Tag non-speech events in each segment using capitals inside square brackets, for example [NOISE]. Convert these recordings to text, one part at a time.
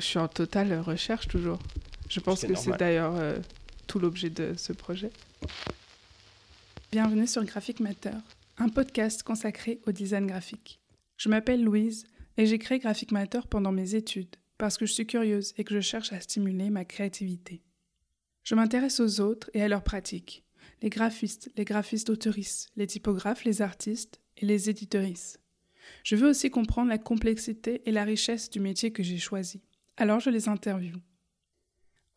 Je suis en totale recherche toujours. Je pense que c'est d'ailleurs euh, tout l'objet de ce projet. Bienvenue sur Graphic Matter, un podcast consacré au design graphique. Je m'appelle Louise et j'ai créé Graphic Matter pendant mes études parce que je suis curieuse et que je cherche à stimuler ma créativité. Je m'intéresse aux autres et à leurs pratiques, les graphistes, les graphistes autoristes, les typographes, les artistes et les éditeuristes. Je veux aussi comprendre la complexité et la richesse du métier que j'ai choisi. Alors je les interviewe.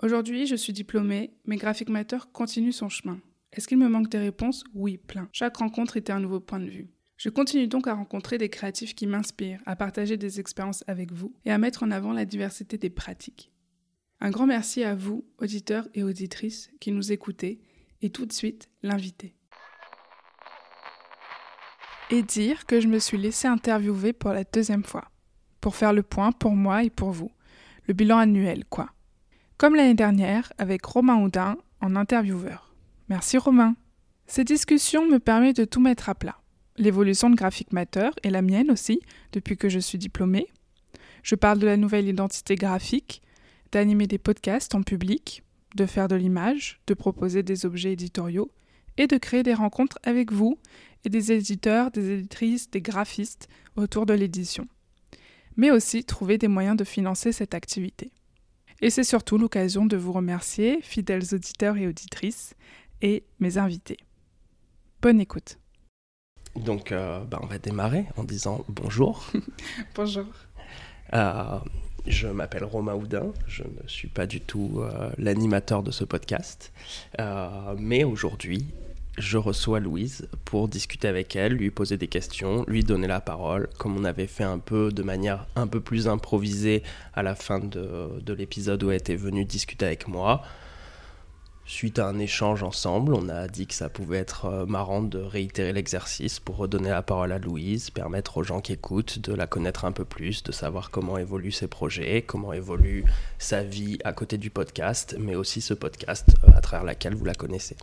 Aujourd'hui, je suis diplômée, mais Graphic Matter continue son chemin. Est-ce qu'il me manque des réponses? Oui, plein. Chaque rencontre était un nouveau point de vue. Je continue donc à rencontrer des créatifs qui m'inspirent, à partager des expériences avec vous et à mettre en avant la diversité des pratiques. Un grand merci à vous, auditeurs et auditrices, qui nous écoutez, et tout de suite, l'invité. Et dire que je me suis laissée interviewer pour la deuxième fois, pour faire le point pour moi et pour vous. Le bilan annuel, quoi. Comme l'année dernière, avec Romain Houdin en intervieweur. Merci Romain. Ces discussions me permettent de tout mettre à plat. L'évolution de Graphic Matter et la mienne aussi, depuis que je suis diplômée. Je parle de la nouvelle identité graphique, d'animer des podcasts en public, de faire de l'image, de proposer des objets éditoriaux et de créer des rencontres avec vous et des éditeurs, des éditrices, des graphistes autour de l'édition. Mais aussi trouver des moyens de financer cette activité. Et c'est surtout l'occasion de vous remercier, fidèles auditeurs et auditrices, et mes invités. Bonne écoute. Donc, euh, bah, on va démarrer en disant bonjour. [LAUGHS] Bonjour. Euh, je m'appelle Romain Houdin, je ne suis pas du tout euh, l'animateur de ce podcast, Euh, mais aujourd'hui, je reçois Louise pour discuter avec elle, lui poser des questions, lui donner la parole, comme on avait fait un peu de manière un peu plus improvisée à la fin de, de l'épisode où elle était venue discuter avec moi. Suite à un échange ensemble, on a dit que ça pouvait être euh, marrant de réitérer l'exercice pour redonner la parole à Louise, permettre aux gens qui écoutent de la connaître un peu plus, de savoir comment évoluent ses projets, comment évolue sa vie à côté du podcast, mais aussi ce podcast euh, à travers laquelle vous la connaissez.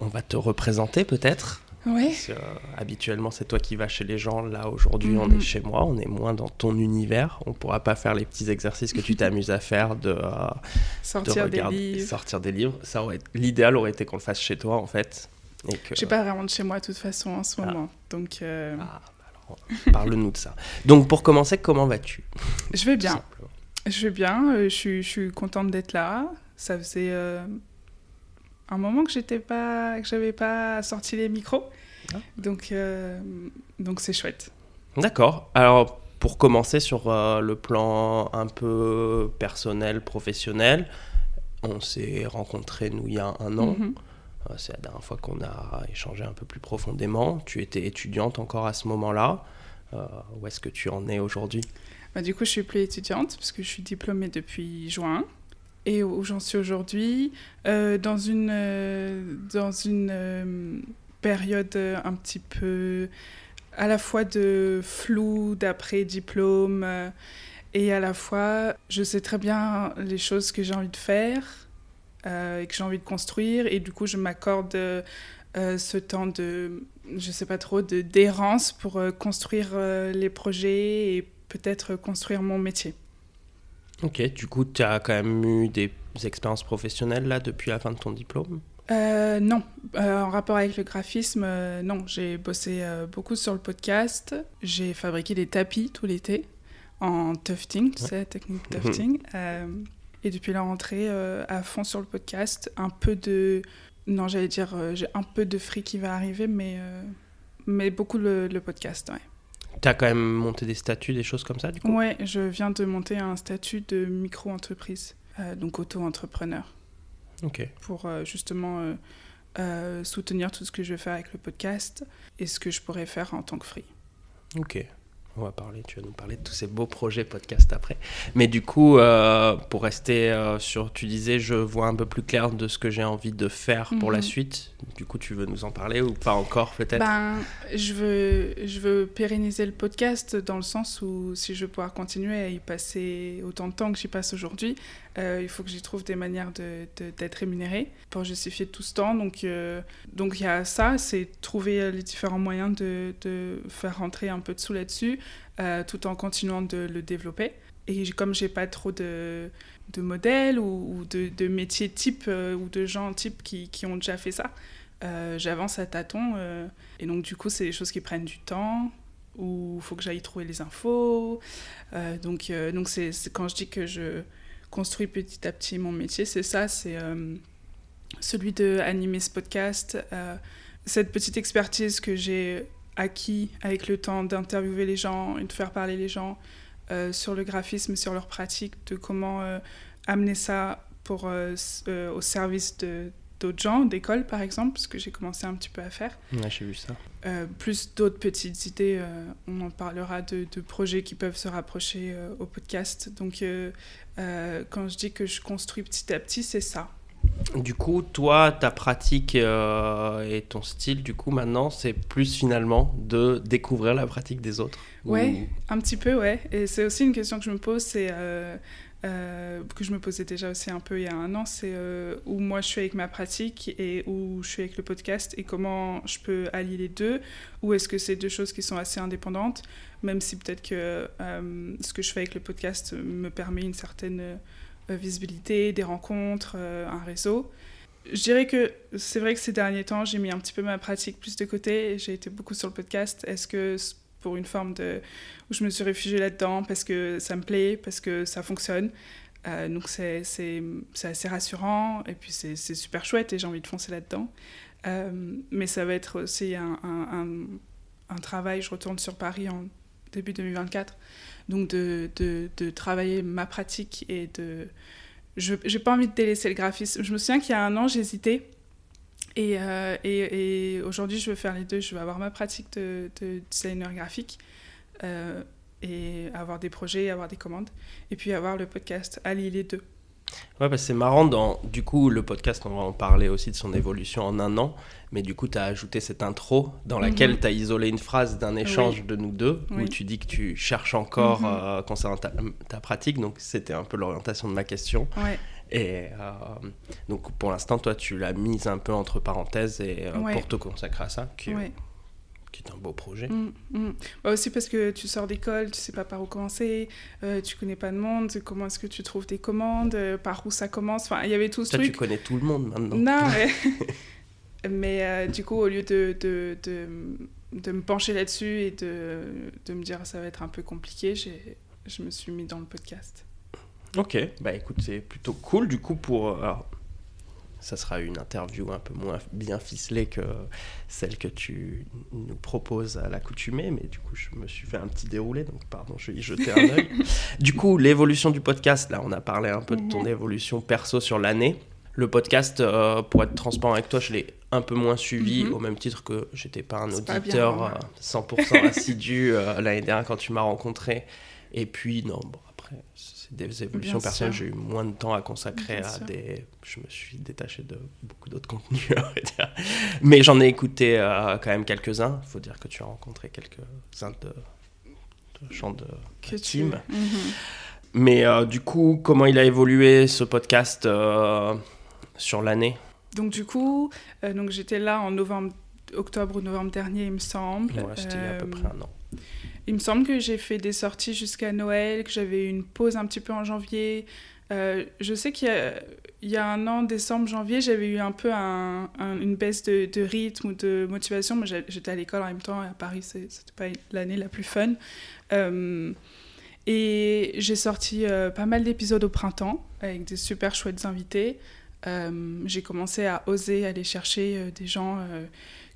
On va te représenter peut-être Oui. euh, habituellement, c'est toi qui vas chez les gens. Là, aujourd'hui, on Mhm. est chez moi. On est moins dans ton univers. On pourra pas faire les petits exercices que tu t'amuses à faire de, euh, de Sortir des regarder- livres. sortir des livres. Ça aurait l'idéal aurait été qu'on le fasse chez toi, en fait. Et que, Je suis pas vraiment de chez moi de toute façon en ce Ah. moment. Donc, euh, Ah, bah parle-nous de ça. Donc, pour commencer, comment vas-tu? Je vais bien. Je vais bien. euh, je, suis, je suis contente d'être là. Ça faisait un moment que j'étais pas, que j'avais pas sorti les micros. Ah. Donc, euh, donc c'est chouette. D'accord. Alors, pour commencer sur euh, le plan un peu personnel, professionnel, on s'est rencontrés, nous, il y a un an. Mhm. Euh, C'est la dernière fois qu'on a échangé un peu plus profondément. Tu étais étudiante encore à ce moment-là. Où est-ce que tu en es aujourd'hui? Bah, du coup, je suis plus étudiante parce que je suis diplômée depuis juin. Et où j'en suis aujourd'hui, euh, dans une, euh, dans une euh, période un petit peu à la fois de flou d'après-diplôme et à la fois je sais très bien les choses que j'ai envie de faire et que j'ai envie de construire et du coup je m'accorde ce temps de je sais pas trop de d'errance pour construire les projets et peut-être construire mon métier. Ok, du coup, tu as quand même eu des expériences professionnelles là depuis la fin de ton diplôme? Euh, non, Euh, en rapport avec le graphisme, euh, non. J'ai bossé beaucoup sur le podcast. J'ai fabriqué des tapis tout l'été en tufting, tu Ouais. sais, technique Mhm. tufting. Et depuis la rentrée, à fond sur le podcast. Un peu de. Non, j'allais dire, j'ai un peu de free qui va arriver, mais, mais beaucoup le, le podcast, ouais. Tu as quand même monté des statuts, des choses comme ça, du coup? Ouais, je viens de monter un statut de micro-entreprise, euh, donc auto-entrepreneur. Ok. pour euh, justement euh, soutenir tout ce que je vais faire avec le podcast et ce que je pourrais faire en tant que free. Ok. On va parler, tu vas nous parler de tous ces beaux projets podcast après. Mais du coup, euh, pour rester euh, sur, tu disais, je vois un peu plus clair de ce que j'ai envie de faire pour la Mhm. suite. Du coup, tu veux nous en parler ou pas encore peut-être? Ben, je veux, je veux pérenniser le podcast dans le sens où si je veux pouvoir continuer à y passer autant de temps que j'y passe aujourd'hui, euh, il faut que j'y trouve des manières de- de- d'être rémunéré pour justifier tout ce temps. Donc, donc il y a ça, c'est trouver les différents moyens de, de faire rentrer un peu de sous là-dessus. Tout en continuant de le développer. Et comme j'ai pas trop de, modèles ou, de, métiers type ou de gens type qui, ont déjà fait ça, j'avance à tâtons. et donc, du coup, c'est des choses qui prennent du temps où il faut que j'aille trouver les infos. Euh, donc, euh, donc c'est, quand je dis que je construis petit à petit mon métier, c'est ça, c'est euh, celui de animer ce podcast, cette petite expertise que j'ai acquis avec le temps d'interviewer les gens et de faire parler les gens sur le graphisme, sur leur pratique, de comment amener ça pour, au service de, d'autres gens, d'école par exemple, ce que j'ai commencé un petit peu à faire. Ouais, j'ai vu ça. Euh, plus d'autres petites idées, euh, on en parlera de, projets qui peuvent se rapprocher euh, au podcast. Donc quand je dis que je construis petit à petit, c'est ça. Du coup, toi, ta pratique et ton style, du coup, maintenant, c'est plus finalement de découvrir la pratique des autres Ouais, un petit peu, ouais. Et c'est aussi une question que je me pose, c'est euh, que je me posais déjà aussi un peu il y a un an, c'est euh, où moi je suis avec ma pratique et où je suis avec le podcast et comment je peux allier les deux, ou est-ce que c'est deux choses qui sont assez indépendantes, même si peut-être que euh, ce que je fais avec le podcast me permet une certaine visibilité, des rencontres, un réseau. Je dirais que c'est vrai que ces derniers temps, j'ai mis un petit peu ma pratique plus de côté, j'ai été beaucoup sur le podcast. Est-ce que pour une forme de... où je me suis réfugiée là-dedans parce que ça me plaît, parce que ça fonctionne. Euh, donc c'est assez rassurant et puis c'est super chouette et j'ai envie de foncer là-dedans. Euh, mais ça va être aussi un, un, un, travail, je retourne sur Paris en début 2024, donc de, de, travailler ma pratique et de... Je n'ai pas envie de délaisser le graphisme. Je me souviens qu'il y a un an, j'hésitais euh, et, et, aujourd'hui, je veux faire les deux. Je veux avoir ma pratique de, designer graphique euh, et avoir des projets, avoir des commandes. Et puis avoir le podcast, allier les deux. Ouais, bah c'est marrant. Dans, du coup, le podcast, on va en parler aussi de son évolution en un an. Mais du coup, tu as ajouté cette intro dans laquelle mhm. tu as isolé une phrase d'un échange de nous deux, où tu dis que tu cherches encore mhm. euh, concernant ta, ta, pratique. Donc, c'était un peu l'orientation de ma question. Ouais. Et euh, donc pour l'instant, toi, tu l'as mise un peu entre parenthèses et, euh, pour te consacrer à ça, qui, qui est un beau projet. Mm, mm. Bah aussi parce que tu sors d'école, tu sais pas par où commencer, euh, tu connais pas de monde, comment est-ce que tu trouves tes commandes, par où ça commence. Enfin, il y avait tout ce Toi, truc. tu connais tout le monde maintenant. Non, [LAUGHS] mais, [LAUGHS] mais du coup, au lieu de, de, de, de me pencher là-dessus et de, de me dire ça va être un peu compliqué, je me suis mis dans le podcast. Ok, bah écoute, c'est plutôt cool. Du coup, pour. Euh, alors, ça sera une interview un peu moins bien ficelée que celle que tu nous proposes à l'accoutumée, mais du coup, je me suis fait un petit déroulé, donc pardon, je vais y jeter un œil. [LAUGHS] du coup, l'évolution du podcast, là, on a parlé un peu de ton évolution perso sur l'année. Le podcast, euh, pour être transparent avec toi, je l'ai un peu moins suivi, mhm. au même titre que j'étais pas un auditeur 100% euh, assidu l'année dernière quand tu m'as rencontré. Et puis, non, bon, après, des évolutions personnelles, j'ai eu moins de temps à consacrer à des. Je me suis détaché de beaucoup d'autres contenus, [LAUGHS] Mais j'en ai écouté euh, quand même quelques-uns. Il faut dire que tu as rencontré quelques-uns de, de chants de team. Mhm. Mais euh, du coup, comment il a évolué ce podcast euh, sur l'année? Donc du coup, donc j'étais là en novembre, octobre ou novembre dernier, il me semble. Ouais, c'était il y a à peu près un an. Il me semble que j'ai fait des sorties jusqu'à Noël, que j'avais eu une pause un petit peu en janvier. Euh, je sais qu'il y, a un an, décembre, janvier, j'avais eu un peu une baisse de, rythme ou de motivation. mais j'étais à l'école en même temps, à Paris, c'était pas l'année la plus fun. Euh, et j'ai sorti euh, pas mal d'épisodes au printemps avec des super chouettes invités. j'ai commencé à oser aller chercher des gens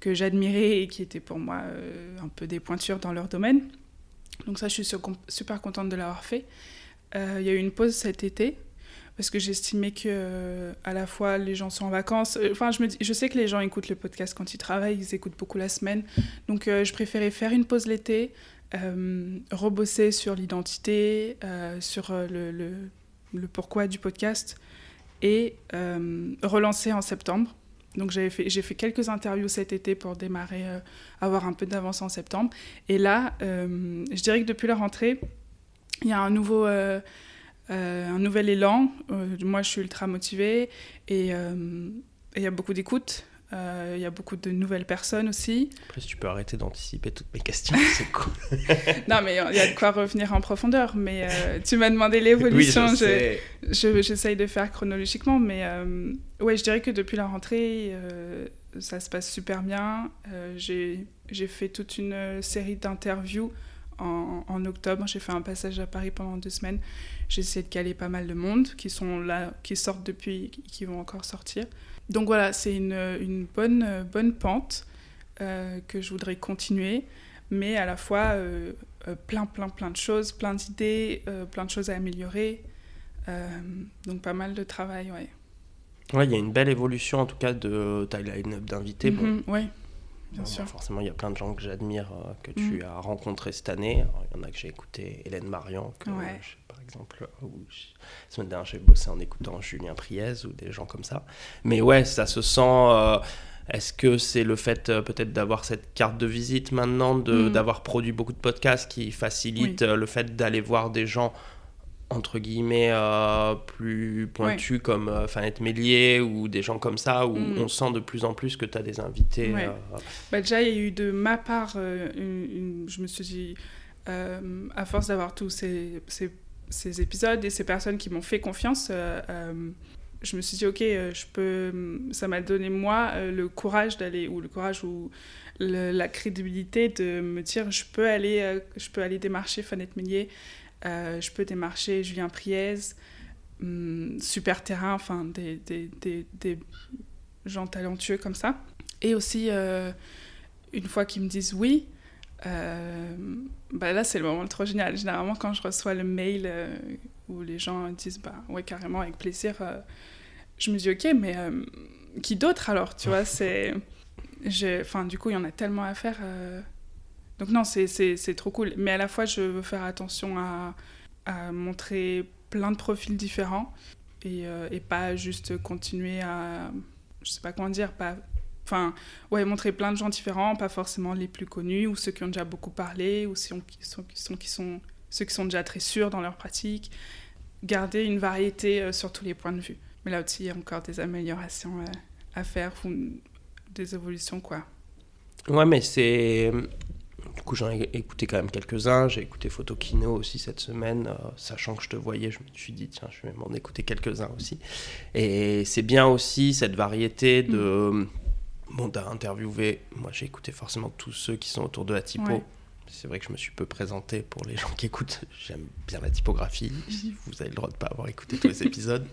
que j'admirais et qui étaient pour moi un peu des pointures dans leur domaine. Donc ça, je suis super contente de l'avoir fait. Euh, il y a eu une pause cet été parce que j'estimais que euh, à la fois les gens sont en vacances. Euh, enfin, je sais que les gens écoutent le podcast quand ils travaillent, ils écoutent beaucoup la semaine. Donc, je préférais faire une pause l'été, rebosser sur l'identité, sur le, pourquoi du podcast et relancer en septembre. Donc j'ai fait, fait quelques interviews cet été pour démarrer, euh, avoir un peu d'avance en septembre. Et là, euh, je dirais que depuis la rentrée, il y a un nouveau, euh, un nouvel élan. moi, je suis ultra motivée et il y a beaucoup d'écoute. Euh, Il y a beaucoup de nouvelles personnes aussi. Après, si tu peux arrêter d'anticiper toutes mes questions, [LAUGHS] c'est cool. [LAUGHS] non, mais il y a de quoi revenir en profondeur. Mais euh, tu m'as demandé l'évolution. Oui, je je- J'essaye de faire chronologiquement, mais euh, ouais, je dirais que depuis la rentrée, ça se passe super bien. J'ai j'ai fait toute une série d'interviews en, en octobre. J'ai fait un passage à Paris pendant deux semaines. J'ai essayé de caler pas mal de monde qui sont là, qui sortent depuis, qui vont encore sortir. Donc voilà, c'est une, une bonne, bonne pente euh, que je voudrais continuer, mais à la fois euh, euh, plein, plein, plein de choses, plein d'idées, euh, plein de choses à améliorer. Donc pas mal de travail, ouais. Ouais, il y a une belle évolution en tout cas de ta line-up d'invités. Bon, ouais, bien Bon, sûr. bah, forcément, il y a plein de gens que j'admire, euh, que tu Mm. as rencontrés cette année. Alors, Il y en a que j'ai écouté, Hélène Marian, que, Ouais. je- par exemple, ou je- la semaine dernière, j'ai bossé en écoutant Julien Priez ou des gens comme ça. Mais ouais, ça se sent. euh, Est-ce que c'est le fait euh, peut-être d'avoir cette carte de visite maintenant, Mm. d'avoir produit beaucoup de podcasts qui facilite euh, le fait d'aller voir des gens entre guillemets euh, plus pointus comme euh, Fanette Mélier ou des gens comme ça où Mm. on sent de plus en plus que tu as des invités Ouais. euh, Bah, déjà, il y a eu de ma part, euh, une- une- je me suis dit, à force d'avoir tous ces, ces, ces épisodes et ces personnes qui m'ont fait confiance, je me suis dit, ok, je peux, ça m'a donné moi le courage d'aller, ou le courage ou le- la crédibilité de me dire, je peux aller, je peux aller démarcher Fanette Mélier, euh, je peux démarcher Julien Priez, hum, Super Terrain, enfin des, des, des, des gens talentueux comme ça. Et aussi, euh, une fois qu'ils me disent oui, euh, bah là c'est le moment trop génial. Généralement quand je reçois le mail où les gens disent bah ouais carrément avec plaisir, je me dis ok mais qui d'autre alors tu vois? [LAUGHS] C'est, enfin du coup il y en a tellement à faire. Donc non c'est trop cool. Mais à la fois je veux faire attention à, à montrer plein de profils différents et, euh, et pas juste continuer à je sais pas comment dire pas enfin ouais montrer plein de gens différents pas forcément les plus connus ou ceux qui ont déjà beaucoup parlé ou ceux qui sont ceux qui sont déjà très sûrs dans leur pratique garder une variété euh, sur tous les points de vue mais là aussi il y a encore des améliorations euh, à faire ou des évolutions quoi Ouais, mais c'est. Du coup, j'en ai écouté quand même quelques-uns. J'ai écouté Photokino aussi cette semaine. euh, sachant que je te voyais, je me suis dit, tiens, je vais m'en écouter quelques-uns aussi. Et c'est bien aussi cette variété de. Bon, t'as interviewé. Moi, j'ai écouté forcément tous ceux qui sont autour de la typo. Ouais. C'est vrai que je me suis peu présenté pour les gens qui écoutent. J'aime bien la typographie. Vous avez le droit de pas avoir écouté tous les épisodes.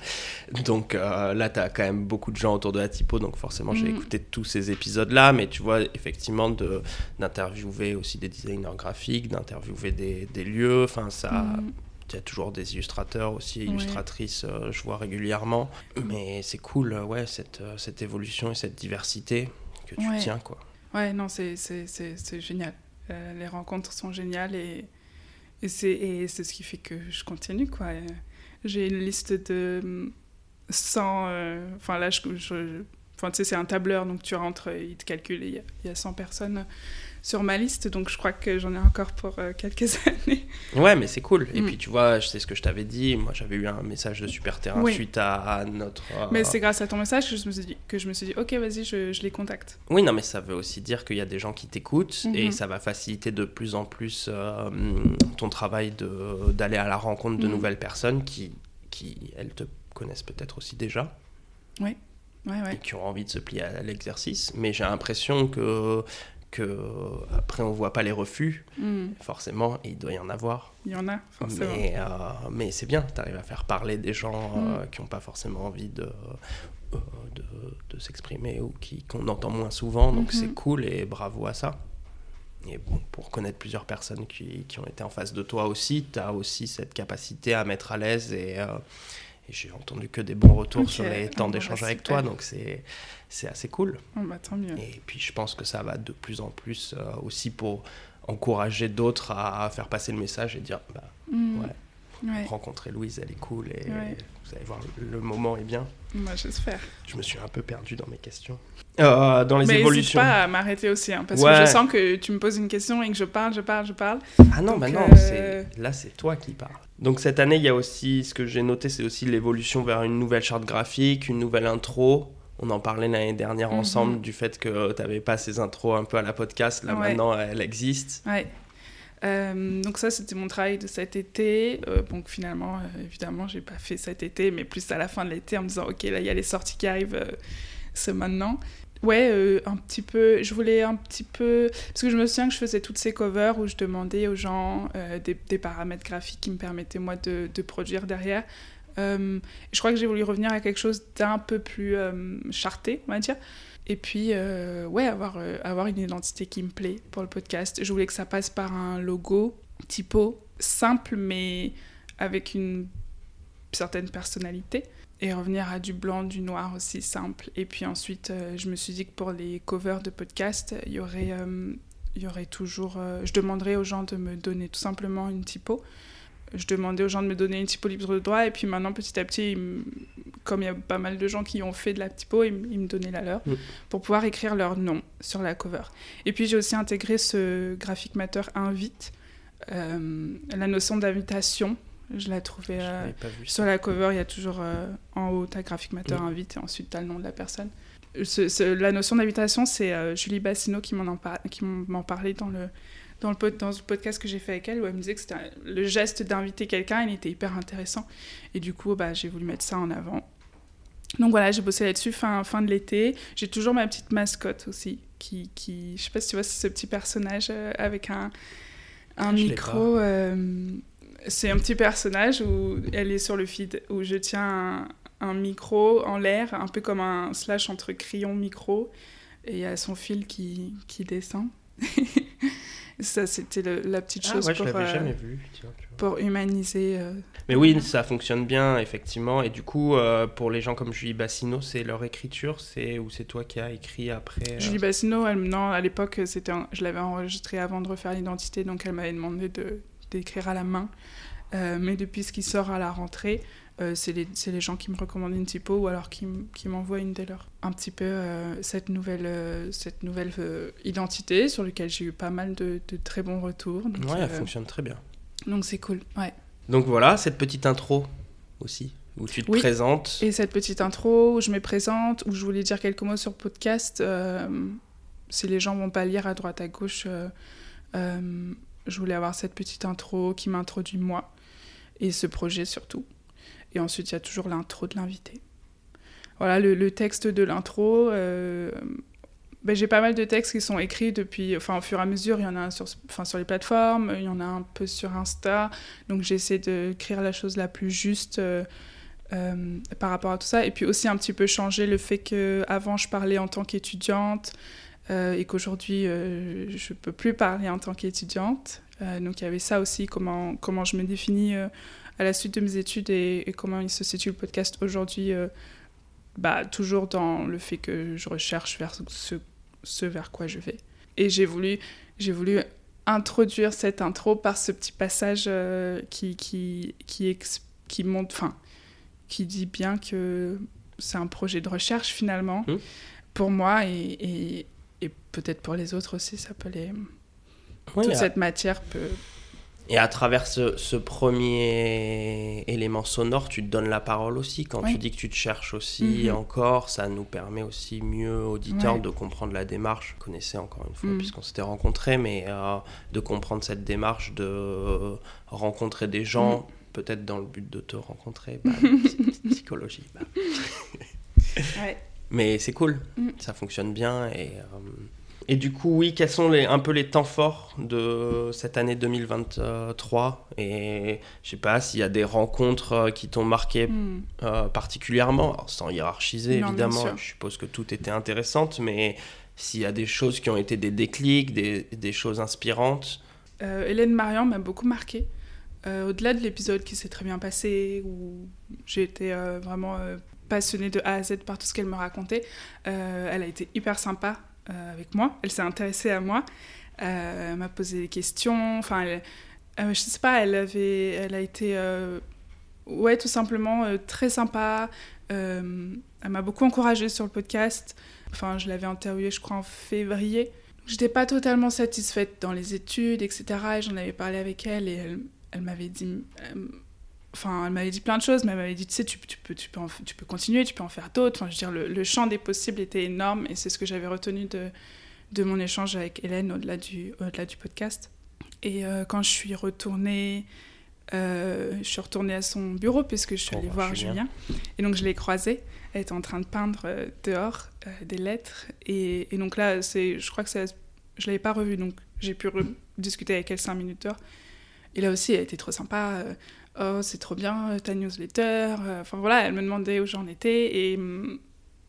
[LAUGHS] Donc euh, là, tu as quand même beaucoup de gens autour de la typo. Donc forcément, j'ai Mhm. écouté tous ces épisodes-là. Mais tu vois, effectivement, de- d'interviewer aussi des designers graphiques, d'interviewer des, des lieux. Enfin, ça. Mm. Il y a toujours des illustrateurs aussi, Ouais. illustratrices, euh, je vois régulièrement. Mais c'est cool, euh, ouais, cette, cette évolution et cette diversité que tu Ouais. tiens, quoi. Ouais, non, c'est, c'est, c'est, c'est génial. Euh, les rencontres sont géniales et, c'est, ce qui fait que je continue, J'ai une liste de hum, 100... euh, Enfin, là, je... Enfin, c'est un tableur, donc tu rentres, il te calcule, il y y, a 100 personnes sur ma liste, donc je crois que j'en ai encore pour euh, quelques [LAUGHS] années. Ouais, mais c'est cool. Et Mm. puis tu vois, je sais ce que je t'avais dit. Moi, j'avais eu un message de Super Terrain Oui. suite à, à notre. euh, Mais c'est grâce à ton message que je me suis dit, que je me suis dit ok, vas-y, je, je les contacte. Oui, non, mais ça veut aussi dire qu'il y a des gens qui t'écoutent et Mhm. ça va faciliter de plus en plus euh, ton travail d'aller à la rencontre de Mhm. nouvelles personnes qui, qui, elles, te connaissent peut-être aussi déjà Ouais, et ouais. qui ont envie de se plier à l'exercice. Mais j'ai l'impression que, que après, on voit pas les refus, Hmm, forcément, il doit y en avoir. Il y en a, forcément. Mais, euh, mais c'est bien, tu arrives à faire parler des gens euh, Mm. qui n'ont pas forcément envie de, euh, de, de s'exprimer ou qui, qu'on entend moins souvent. Donc Mhm. c'est cool et bravo à ça. Et bon, pour connaître plusieurs personnes qui, qui ont été en face de toi aussi, tu as aussi cette capacité à mettre à l'aise et, euh, et j'ai entendu que des bons retours sur les temps Ah, bon, d'échange bah, avec super. toi, donc c'est, c'est assez cool. Bah, tant mieux. Et puis je pense que ça va de plus en plus euh, aussi pour encourager d'autres à, à faire passer le message et dire bah, Hmm, ouais, ouais. rencontrer Louise, elle est cool et Ouais. vous allez voir, le, moment est bien. Bah, j'espère. Je me suis un peu perdu dans mes questions. Euh, dans les Mais n'hésite évolutions. pas à m'arrêter aussi, hein, parce Ouais. que je sens que tu me poses une question et que je parle, je parle, je parle. Ah non, Donc, bah non, euh, c'est- là c'est toi qui parles. Donc cette année, il y a aussi, ce que j'ai noté, c'est aussi l'évolution vers une nouvelle charte graphique, une nouvelle intro. on en parlait l'année dernière Mhm. ensemble du fait que tu n'avais pas ces intros un peu à la podcast. Là, Ouais. maintenant, elle existe. Ouais. Euh, donc ça, c'était mon travail de cet été. Euh, donc finalement, euh, évidemment, j'ai pas fait cet été, mais plus à la fin de l'été en me disant, ok, là, il y a les sorties qui arrivent, euh, c'est maintenant. Ouais, euh, un petit peu, je voulais un petit peu... Parce que je me souviens que je faisais toutes ces covers où je demandais aux gens des, paramètres graphiques qui me permettaient, moi, de, de produire derrière. Je crois que j'ai voulu revenir à quelque chose d'un peu plus charté, on va dire. Et puis, euh, ouais, avoir, euh, avoir une identité qui me plaît pour le podcast. Je voulais que ça passe par un logo typo simple, mais avec une certaine personnalité. Et revenir à du blanc, du noir aussi simple. Et puis ensuite, euh, je me suis dit que pour les covers de podcast, il y aurait, euh, il y aurait toujours. je demanderais aux gens de me donner tout simplement une typo. Je demandais aux gens de me donner une typo libre de droit. Et puis maintenant, petit à petit, me- comme il y a pas mal de gens qui ont fait de la typo, ils, me- ils me donnaient la leur Mm. pour pouvoir écrire leur nom sur la cover. Et puis j'ai aussi intégré ce Graphic Matter Invite, euh, la notion d'invitation. Je la trouvais Je euh, pas vu sur la cover, il y a toujours euh, en haut ta Graphic Matter Mm. Invite et ensuite tu as le nom de la personne. Ce- ce- la notion d'invitation, c'est Julie Bassino qui m'en en par- qui m'en parlait dans le, dans, le pod- dans le podcast que j'ai fait avec elle, où elle me disait que c'était le geste d'inviter quelqu'un, il était hyper intéressant. Et du coup, bah, j'ai voulu mettre ça en avant. Donc voilà, j'ai bossé là-dessus fin, fin de l'été. J'ai toujours ma petite mascotte aussi, qui, qui je sais pas si tu vois, c'est ce petit personnage euh, avec un, un Je micro. euh, c'est un petit personnage où elle est sur le feed, où je tiens un, un micro en l'air, un peu comme un slash entre crayon micro, et il y a son fil qui, qui descend. [LAUGHS] Ça, c'était la petite Ah chose ouais, je pour, l'avais euh, jamais vu. tiens, tu vois. pour humaniser. euh, Mais oui, ça fonctionne bien, effectivement. Et du coup, euh, pour les gens comme Julie Bassino, c'est leur écriture, c'est ou c'est toi qui as écrit après euh, Julie Bassino, elle, non, à l'époque, c'était un- je l'avais enregistré avant de refaire l'identité, donc elle m'avait demandé de, d'écrire à la main. Euh, mais depuis ce qui sort à la rentrée, euh, c'est, les, les gens qui me recommandent une typo ou alors qui, qui m'envoient une des leurs. Un petit peu euh, cette nouvelle, euh, cette nouvelle euh, identité sur laquelle j'ai eu pas mal de, de très bons retours. Donc, Ouais, elle euh, fonctionne très bien. donc c'est cool, ouais. Donc voilà, cette petite intro aussi, où tu te Oui. présentes. Et cette petite intro où je me présente, où je voulais dire quelques mots sur podcast, euh, si les gens vont pas lire à droite à gauche, euh, euh, je voulais avoir cette petite intro qui m'introduit moi et ce projet surtout. Et ensuite, il y a toujours l'intro de l'invité. Voilà, le, texte de l'intro. euh, ben, j'ai pas mal de textes qui sont écrits depuis, enfin au fur et à mesure, il y en a sur, enfin, sur les plateformes, il y en a un peu sur Insta, donc j'essaie d'écrire la chose la plus juste euh, euh, par rapport à tout ça. Et puis aussi un petit peu changer le fait que avant je parlais en tant qu'étudiante et qu'aujourd'hui je peux plus parler en tant qu'étudiante. Donc il y avait ça aussi, comment, comment je me définis à la suite de mes études et, et comment il se situe le podcast aujourd'hui. euh, bah, toujours dans le fait que je recherche vers ce, ce vers quoi je vais. Et j'ai voulu, j'ai voulu introduire cette intro par ce petit passage euh, qui, qui, qui, ex- qui montre, enfin, qui dit bien que c'est un projet de recherche finalement, Mmh. pour moi et, et, et peut-être pour les autres aussi, ça peut les... Ouais, toute cette matière peut... Et à travers ce, ce premier élément sonore, tu te donnes la parole aussi. Quand tu dis que tu te cherches aussi Mhm. encore, ça nous permet aussi mieux, auditeurs, Ouais. de comprendre la démarche. Je connaissais encore une fois, Mhm. puisqu'on s'était rencontrés, mais euh, de comprendre cette démarche de euh, rencontrer des gens, Mhm. peut-être dans le but de te rencontrer. [LAUGHS] Bah, psy- psychologie. bah. Ouais. Mais c'est cool, ça fonctionne bien. Et, euh, et du coup, oui, quels sont les, un peu les temps forts de cette année 2023 Et je sais pas s'il y a des rencontres euh, qui t'ont marqué Hmm. euh, particulièrement, Alors, sans hiérarchiser Non, évidemment, je suppose que tout était intéressante, mais s'il y a des choses qui ont été des déclics, des, des choses inspirantes? Euh, Hélène Marian m'a beaucoup marqué. Euh, Au-delà de l'épisode qui s'est très bien passé, où j'ai été vraiment passionnée de A à Z par tout ce qu'elle me racontait, elle a été hyper sympa avec moi. Elle s'est intéressée à moi. Euh, elle m'a posé des questions. Enfin, elle, euh, je sais pas, elle, avait, elle a été, euh, ouais, tout simplement euh, très sympa. Euh, elle m'a beaucoup encouragée sur le podcast. Enfin, je l'avais interviewée, je crois, en février. J'étais pas totalement satisfaite dans les études, etc. Et j'en avais parlé avec elle et elle m'avait dit. Enfin, elle m'avait dit plein de choses, mais elle m'avait dit, tu sais, tu, tu, peux, tu, peux tu peux continuer, tu peux en faire d'autres. Enfin, je veux dire, le, le, champ des possibles était énorme et c'est ce que j'avais retenu de, de mon échange avec Hélène au-delà du, au-delà du podcast. Et euh, quand je suis retournée, euh, je suis retournée à son bureau puisque je suis Oh, allée bah, voir Julien. Julien. Et donc je l'ai croisée. Elle était en train de peindre euh, dehors euh, des lettres. Et, et donc là, c'est, je crois que c'est, je l'avais pas revue, donc j'ai pu discuter avec elle cinq minutes dehors. Et là aussi, elle était trop sympa. Oh, c'est trop bien euh, ta newsletter. Euh, Enfin voilà, elle me demandait où j'en étais. Et hum,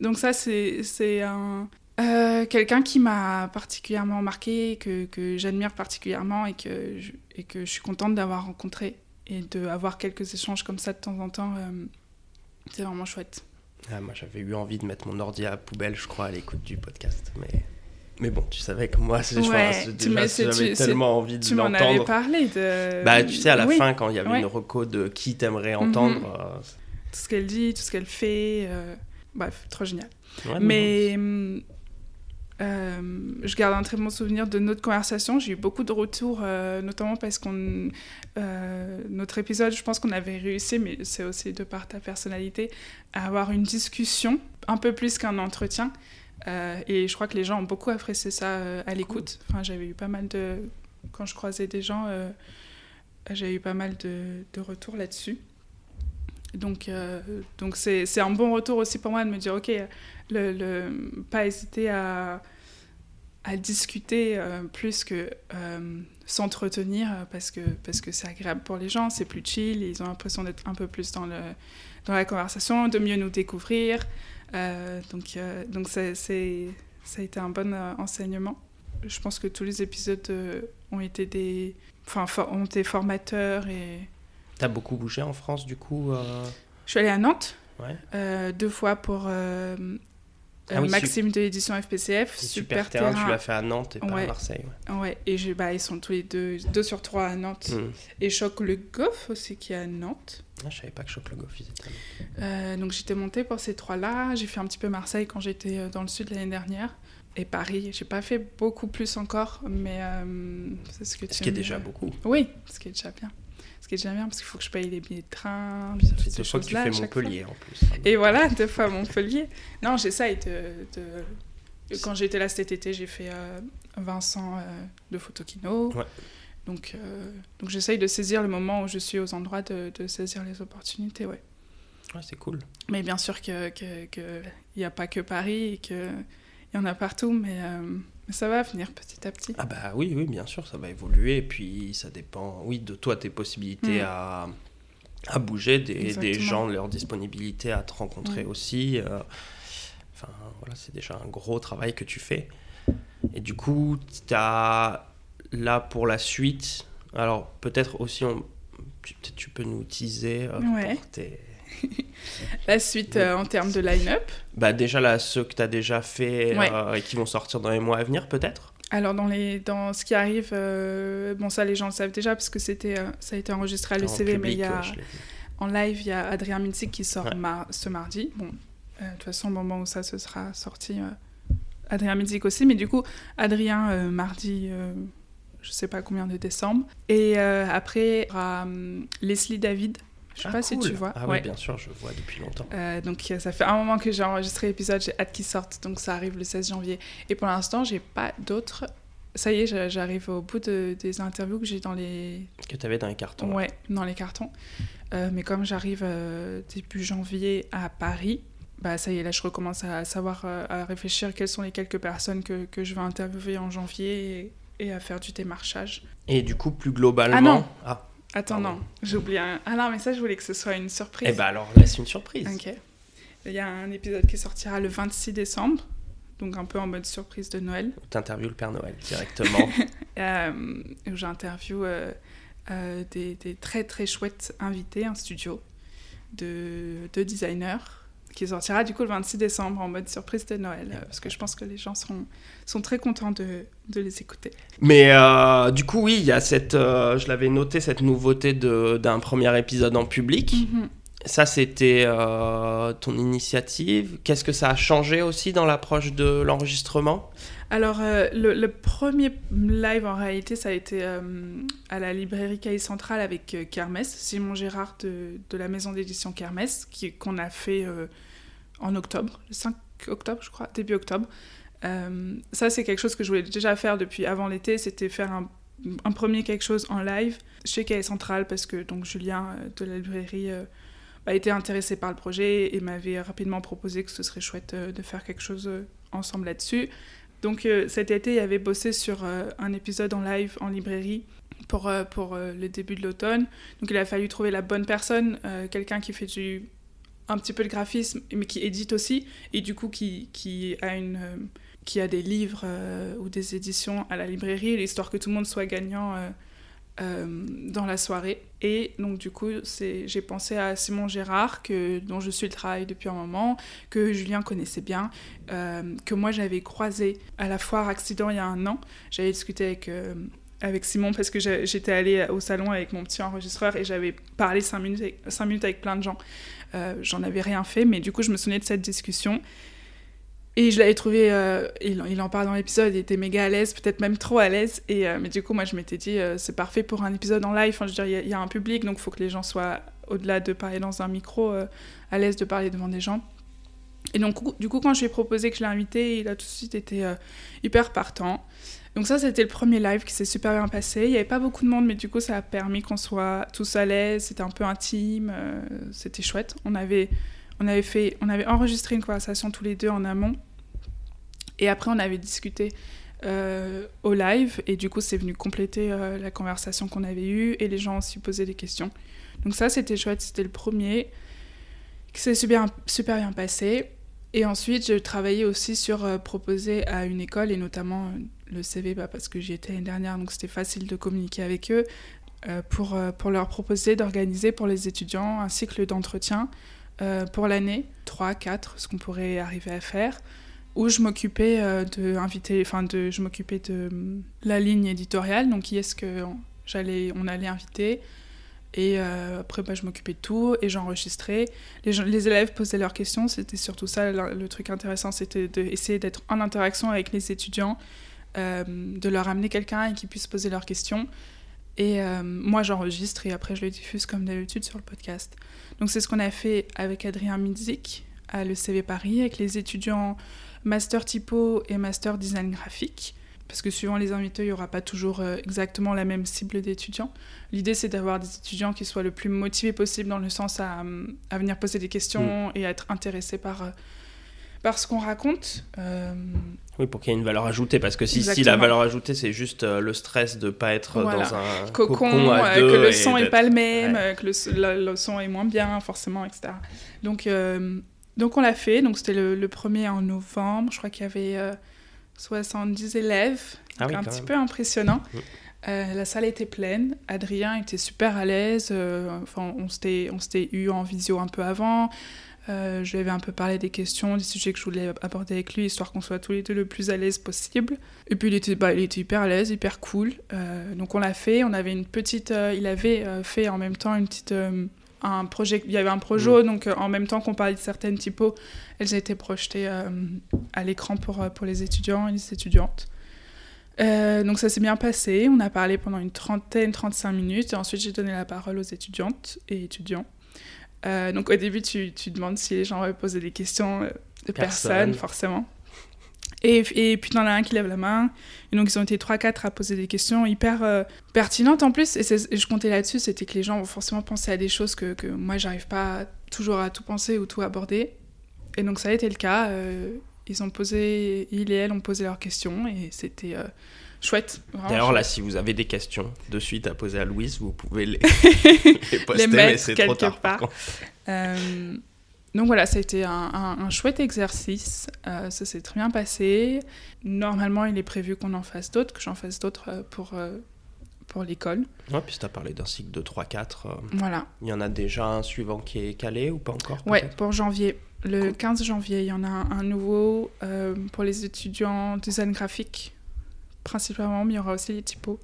donc ça, c'est, un, euh, quelqu'un qui m'a particulièrement marqué, que, que j'admire particulièrement et que, je, et que je suis contente d'avoir rencontré et d'avoir quelques échanges comme ça de temps en temps. c'est vraiment chouette. Ah, moi, j'avais eu envie de mettre mon ordi à la poubelle, je crois, à l'écoute du podcast. Mais, mais bon, tu savais que moi, c'est, je Ouais, tu déjà, j'avais tu- tellement envie de Tu m'en avais l'entendre. parlé de... Bah, tu sais, à la Oui, fin, quand il y avait ouais. une reco de qui t'aimerais Mhm. entendre. euh, Tout ce qu'elle dit, tout ce qu'elle fait. euh, Bref, trop génial. ouais, Mais hum, euh, je garde un très bon souvenir de notre conversation. J'ai eu beaucoup de retours, euh, notamment parce qu'on. euh, notre épisode, je pense qu'on avait réussi, mais c'est aussi de par ta personnalité, à avoir une discussion, un peu plus qu'un entretien. Euh, et je crois que les gens ont beaucoup apprécié ça euh, à l'écoute. Enfin, j'avais eu pas mal de. Quand je croisais des gens, euh, j'ai eu pas mal de, de retours là-dessus. Donc, euh, donc c'est, c'est un bon retour aussi pour moi de me dire, ok, le, le- pas hésiter à, à discuter plus que s'entretenir parce que, parce que c'est agréable pour les gens, c'est plus chill, ils ont l'impression d'être un peu plus dans, le, dans la conversation, de mieux nous découvrir. Euh, donc, euh, donc c'est, c'est- ça a été un bon euh, enseignement. Je pense que tous les épisodes ont été des, enfin, ont été formateurs et T'as beaucoup bougé en France, du coup je suis allée à Nantes Ouais. euh, deux fois pour euh, Ah euh, oui, Maxime de l'édition FPCF. Super, terrain, tu l'as fait à Nantes et pas à. Marseille. ouais. Ouais, et j'ai- bah, ils sont tous les deux, deux sur trois à Nantes. Mhm. Et Choc le Goff aussi qui est à Nantes. Ah, je savais pas que Choc le Goff, ils étaient. Euh, donc j'étais montée pour ces trois-là. J'ai fait un petit peu Marseille quand j'étais euh, dans le sud l'année dernière. Et Paris, j'ai pas fait beaucoup plus encore, mais euh, c'est ce que tu Ce qui est déjà beaucoup. Oui, ce qui est déjà bien. Ce qui est déjà bien parce qu'il faut que je paye les billets de train. Ça toutes fait deux fois que tu fais fois. Montpellier en plus. Et voilà, [LAUGHS] deux fois Montpellier. Non, j'essaye de, de- Quand j'étais là cet été, j'ai fait euh, Vincent euh, de Photokino. Ouais. Donc, euh, donc j'essaye de saisir le moment où je suis aux endroits, de, de saisir les opportunités, ouais. Ouais, c'est cool. Mais bien sûr qu'il que, que n'y a pas que Paris et qu'il y en a partout, mais, mais ça va venir petit à petit. Ah bah oui, oui, bien sûr, ça va évoluer. Et puis ça dépend, oui, de toi, tes possibilités Mm. à, à bouger, des, des gens, leur disponibilité à te rencontrer aussi. euh, Enfin, voilà, c'est déjà un gros travail que tu fais. Et du coup, tu as là pour la suite, alors peut-être aussi, on, tu, peux nous teaser euh, Ouais. pour tes- La suite euh, en termes de line-up. Bah déjà là, ceux que tu as déjà fait Ouais. euh, et qui vont sortir dans les mois à venir peut-être? Alors dans, les, dans ce qui arrive, euh, bon ça les gens le savent déjà parce que c'était, ça a été enregistré à En l'ECV, mais il y a, en live il y a Adrien Minzik qui sort Ouais. mar- ce mardi. Bon, de toute façon au moment où ça se sera sorti, Adrien Minzik aussi, mais du coup Adrien mardi, je sais pas combien de décembre. Et euh, après il y aura hum, Leslie David, je sais Ah, pas si tu vois. Ah oui, Ouais. bien sûr, je vois depuis longtemps. Euh, donc euh, ça fait un moment que j'ai enregistré l'épisode, j'ai hâte qu'il sorte, donc ça arrive le 16 janvier. Et pour l'instant, j'ai pas d'autres. Ça y est, j'a- j'arrive au bout de- des interviews que j'ai dans les Que tu avais dans les cartons. ouais dans les cartons. Euh, mais comme j'arrive euh, début janvier à Paris, bah ça y est, là je recommence à savoir, à réfléchir quelles sont les quelques personnes que, que je vais interviewer en janvier et, et à faire du démarchage. Et du coup, plus globalement. Ah non. Ah, Attends, Pardon. non, j'ai oublié un... Ah non, mais ça je voulais que ce soit une surprise. eh ben alors, laisse une surprise. Ok. Il y a un épisode qui sortira le 26 décembre, donc un peu en mode surprise de Noël, T'interviews le Père Noël directement. [LAUGHS] euh, où j'interviewe euh, euh, des, des très très chouettes invités, un studio de, de designers, qui sortira du coup le 26 décembre en mode surprise de Noël, euh, parce que je pense que les gens seront, sont très contents de, de les écouter. Mais euh, du coup, oui, il y a cette. euh, je l'avais noté, cette nouveauté d'un premier épisode en public. Mhm. Ça, c'était ton initiative. Qu'est-ce que ça a changé aussi dans l'approche de l'enregistrement? Alors, euh, le, premier live, en réalité, ça a été euh, à la librairie Cahiers Centrale avec euh, Kermès, Simon Gérard de, de la maison d'édition Kermès, qu'on a fait en octobre, le 5 octobre, je crois, début octobre. ça, c'est quelque chose que je voulais déjà faire depuis avant l'été, c'était faire un, premier quelque chose en live chez Cahiers Centrale, parce que donc Julien de la librairie a été intéressé par le projet et m'avait rapidement proposé que ce serait chouette de faire quelque chose ensemble là-dessus. Donc euh, cet été, il avait bossé sur euh, un épisode en live en librairie pour, euh, pour le début de l'automne. Donc il a fallu trouver la bonne personne, quelqu'un qui fait du un petit peu de graphisme, mais qui édite aussi, et du coup qui, qui a une qui a des livres ou des éditions à la librairie, l'histoire que tout le monde soit gagnant euh, dans la soirée. Et donc du coup, j'ai pensé à Simon Gérard, que, dont je suis le travail depuis un moment, que Julien connaissait bien, euh, que moi j'avais croisé à la foire Accident il y a un an. J'avais discuté avec, euh, avec Simon parce que j'étais allée au salon avec mon petit enregistreur et j'avais parlé cinq minutes, avec, cinq minutes avec plein de gens. J'en avais rien fait, mais du coup je me souvenais de cette discussion. Et je l'avais trouvé, euh, il, en parle dans l'épisode, il était méga à l'aise, peut-être même trop à l'aise. Euh, mais du coup, moi, je m'étais dit, euh, c'est parfait pour un épisode en live. Enfin, je veux dire, il y, a un public, donc il faut que les gens soient, au-delà de parler dans un micro, à l'aise de parler devant des gens. Et donc, du coup, quand je lui ai proposé que je l'ai invité, il a tout de suite été hyper partant. Donc ça, c'était le premier live qui s'est super bien passé. Il n'y avait pas beaucoup de monde, mais du coup, ça a permis qu'on soit tous à l'aise. C'était un peu intime, c'était chouette. On avait, on avait fait, on avait enregistré une conversation tous les deux en amont. Et après, on avait discuté euh, au live, et du coup, c'est venu compléter euh, la conversation qu'on avait eue, et les gens ont aussi posé des questions. Donc ça, c'était chouette, c'était le premier, qui s'est super, bien passé. Et ensuite, j'ai travaillé aussi sur euh, proposer à une école, et notamment le CV, bah, parce que j'y étais l'année dernière, donc c'était facile de communiquer avec eux, pour, pour leur proposer d'organiser pour les étudiants un cycle d'entretien pour l'année, 3, 4, ce qu'on pourrait arriver à faire, où je m'occupais euh, de inviter, enfin je m'occupais de euh, la ligne éditoriale, donc qui est-ce que j'allais, on allait inviter. Et euh, après, bah, je m'occupais de tout et j'enregistrais. Les, les, élèves posaient leurs questions, c'était surtout ça le, truc intéressant, c'était d'essayer d'être en interaction avec les étudiants, de leur amener quelqu'un et qu'ils puissent poser leurs questions. Et moi, j'enregistre et après, je le diffuse comme d'habitude sur le podcast. Donc, c'est ce qu'on a fait avec Adrien Midzik à l'ECV Paris, avec les étudiants master typo et master design graphique. Parce que suivant les invités, il n'y aura pas toujours euh, exactement la même cible d'étudiants. L'idée, c'est d'avoir des étudiants qui soient le plus motivés possible dans le sens à, à venir poser des questions mm. et à être intéressés par, euh, par ce qu'on raconte. Euh, oui, pour qu'il y ait une valeur ajoutée. Parce que si, si la valeur ajoutée, c'est juste le stress de ne pas être dans un cocon, à deux que le son n'est pas le même, que le, le, son est moins bien, forcément, etc. Donc donc on l'a fait, donc c'était le, premier en novembre, je crois qu'il y avait 70 euh, élèves, ah un petit peu impressionnant. Mm. Euh, la salle était pleine, Adrien était super à l'aise, euh, enfin, on s'était eu en visio un peu avant, je lui avais un peu parlé des questions, des sujets que je voulais aborder avec lui, histoire qu'on soit tous les deux le plus à l'aise possible. Et puis il était, bah, il était hyper à l'aise, hyper cool. donc on l'a fait, on avait une petite... il avait fait en même temps une petite un projet, il y avait un projet, mm. donc euh, en même temps qu'on parlait de certaines typos, elles été projetées euh, à l'écran pour, euh, pour les étudiants et les étudiantes. donc ça s'est bien passé, on a parlé pendant une trentaine, 35 minutes, et ensuite j'ai donné la parole aux étudiantes et étudiants. Donc au début, tu, tu, demandes si les gens avaient posé des questions de personne, forcément. Et, et, puis, il y en a un qui lève la main. Et donc, ils ont été 3-4 à poser des questions hyper euh, pertinentes en plus. Et, je comptais là-dessus, c'était que les gens vont forcément penser à des choses que, que moi, j'arrive pas toujours à tout penser ou tout aborder. Et donc, ça a été le cas. Euh, ils ont posé, il et elle ont posé leurs questions et c'était euh, chouette. D'ailleurs, là, si vous avez des questions de suite à poser à Louise, vous pouvez les, [LAUGHS] les poster, mais c'est trop tard. Part. Donc voilà, ça a été un, chouette exercice. Euh, ça s'est très bien passé. Normalement, il est prévu qu'on en fasse d'autres, que j'en fasse d'autres euh, pour, euh, pour l'école. Ouais, puis tu as parlé d'un cycle de 3-4. voilà. Il y en a déjà un suivant qui est calé ou pas encore Ouais, pour janvier. Le 15 janvier, il y en a un, nouveau pour les étudiants design graphique, principalement, mais il y aura aussi les typos.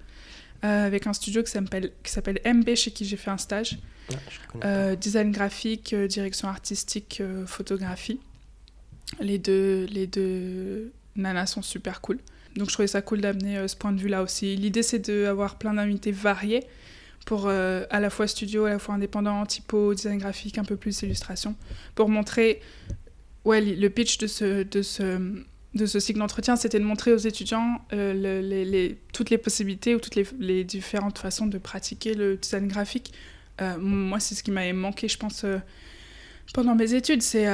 avec un studio qui s'appelle MB, chez qui j'ai fait un stage. Euh, design graphique, euh, direction artistique, euh, photographie. Les deux, les deux nanas sont super cool. donc je trouvais ça cool d'amener ce point de vue-là aussi. L'idée, c'est d'avoir plein d'invités variés pour à la fois studio, à la fois indépendant, typo, design graphique, un peu plus illustration, pour montrer ouais, le pitch de ce, de ce, de ce cycle d'entretien, c'était de montrer aux étudiants euh, toutes les possibilités ou toutes les, différentes façons de pratiquer le design graphique. Euh, moi, c'est ce qui m'avait manqué, je pense, euh, pendant mes études. C'est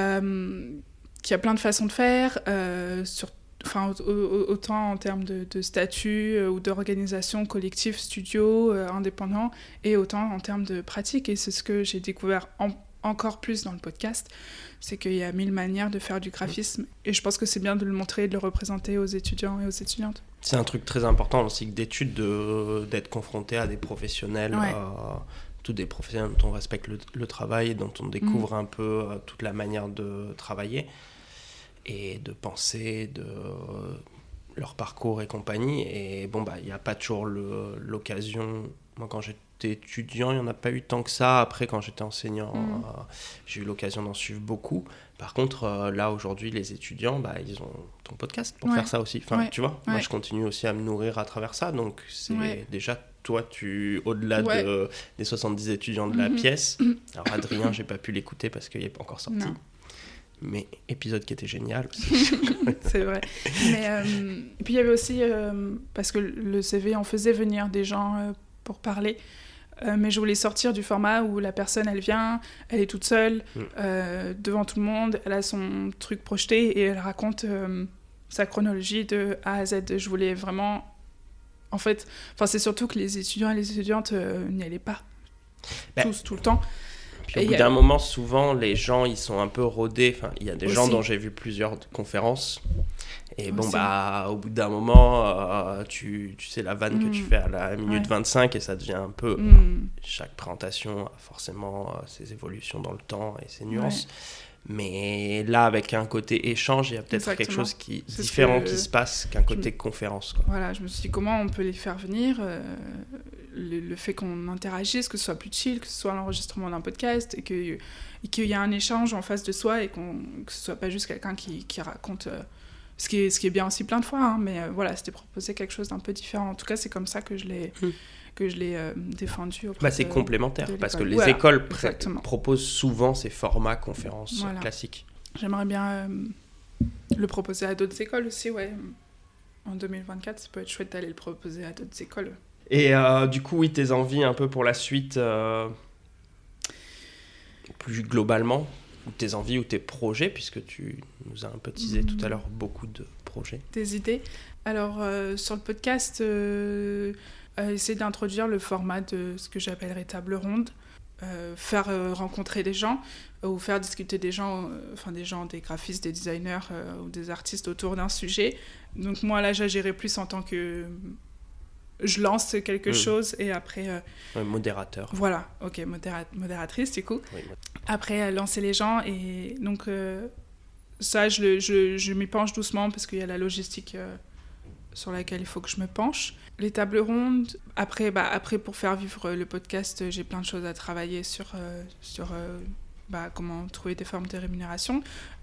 qu'il y a plein de façons de faire, sur, enfin, autant en termes de, de statut ou d'organisation collectif, studio, indépendant, et autant en termes de pratique. Et c'est ce que j'ai découvert en encore plus dans le podcast, c'est qu'il y a mille manières de faire du graphisme. Et je pense que c'est bien de le montrer et de le représenter aux étudiants et aux étudiantes. C'est un truc très important dans le cycle d'études d'être confronté à des professionnels, tous des professionnels dont on respecte le, travail, dont on découvre mm. un peu euh, toute la manière de travailler et de penser, de leur parcours et compagnie. Et bon, bah, il n'y a pas toujours l'occasion. Moi, quand j'étais étudiant, il n'y en a pas eu tant que ça. Après, quand j'étais enseignant, mm. euh, j'ai eu l'occasion d'en suivre beaucoup. Par contre, euh, là, aujourd'hui, les étudiants, bah, ils ont ton podcast pour faire ça aussi. Enfin, tu vois, moi, je continue aussi à me nourrir à travers ça. Donc, c'est déjà toi, tu, au-delà de, des 70 étudiants de la mm-hmm. pièce, alors Adrien, j'ai pas pu l'écouter parce qu'il n'est pas encore sorti. Mais épisode qui était génial. [LAUGHS] c'est vrai. Mais, euh, et puis il y avait aussi, parce que le CV en faisait venir des gens pour parler. Euh, mais je voulais sortir du format où la personne, elle vient, elle est toute seule, mm. euh, devant tout le monde, elle a son truc projeté et elle raconte euh, sa chronologie de A à Z. Je voulais vraiment... En fait, c'est surtout que les étudiants et les étudiantes n'y allaient pas. Ben, tous, tout le temps. Puis au bout d'un moment, souvent, les gens, ils sont un peu rodés. Enfin, il y a des gens dont j'ai vu plusieurs conférences et bon, bah, au bout d'un moment, euh, tu, tu, sais la vanne que tu mm. fais à la minute 25 et ça devient un peu. Mm. chaque présentation a forcément euh, ses évolutions dans le temps et ses nuances. Mais là, avec un côté échange, il y a peut-être quelque chose qui différent qui se passe qu'un côté conférence. Quoi. Voilà, je me suis dit comment on peut les faire venir. Euh, le, fait qu'on interagisse, que ce soit plus chill, que ce soit l'enregistrement d'un podcast et qu'il y ait un échange en face de soi et qu'on, que ce soit pas juste quelqu'un qui, qui raconte ce qui, est, ce qui est bien aussi plein de fois, hein, mais euh, voilà, c'était proposer quelque chose d'un peu différent. En tout cas, c'est comme ça que je l'ai hmm. que je l'ai euh, défendu. Bah, c'est complémentaire, parce que les écoles proposent souvent ces formats conférences classiques. J'aimerais bien euh, le proposer à d'autres écoles aussi, ouais. En 2024, ça peut être chouette d'aller le proposer à d'autres écoles. Et du coup, oui, tes envies un peu pour la suite, plus globalement tes envies ou tes projets, puisque tu nous as un peu teasé tout à mm. l'heure beaucoup de projets. Des idées. Alors, euh, sur le podcast, euh, euh, essayer d'introduire le format de ce que j'appellerais table ronde. faire rencontrer des gens ou faire discuter des gens, enfin des gens, des graphistes, des designers ou des artistes autour d'un sujet. Donc moi là j'agirais plus en tant que je lance quelque hmm. chose et après. Euh, modérateur. Voilà, ok, modératrice du coup. Après, euh, lancer les gens et donc euh, ça, je, je, je m'y penche doucement parce qu'il y a la logistique sur laquelle il faut que je me penche. Les tables rondes, après, bah, après pour faire vivre le podcast, j'ai plein de choses à travailler sur, sur bah, comment trouver des formes de rémunération.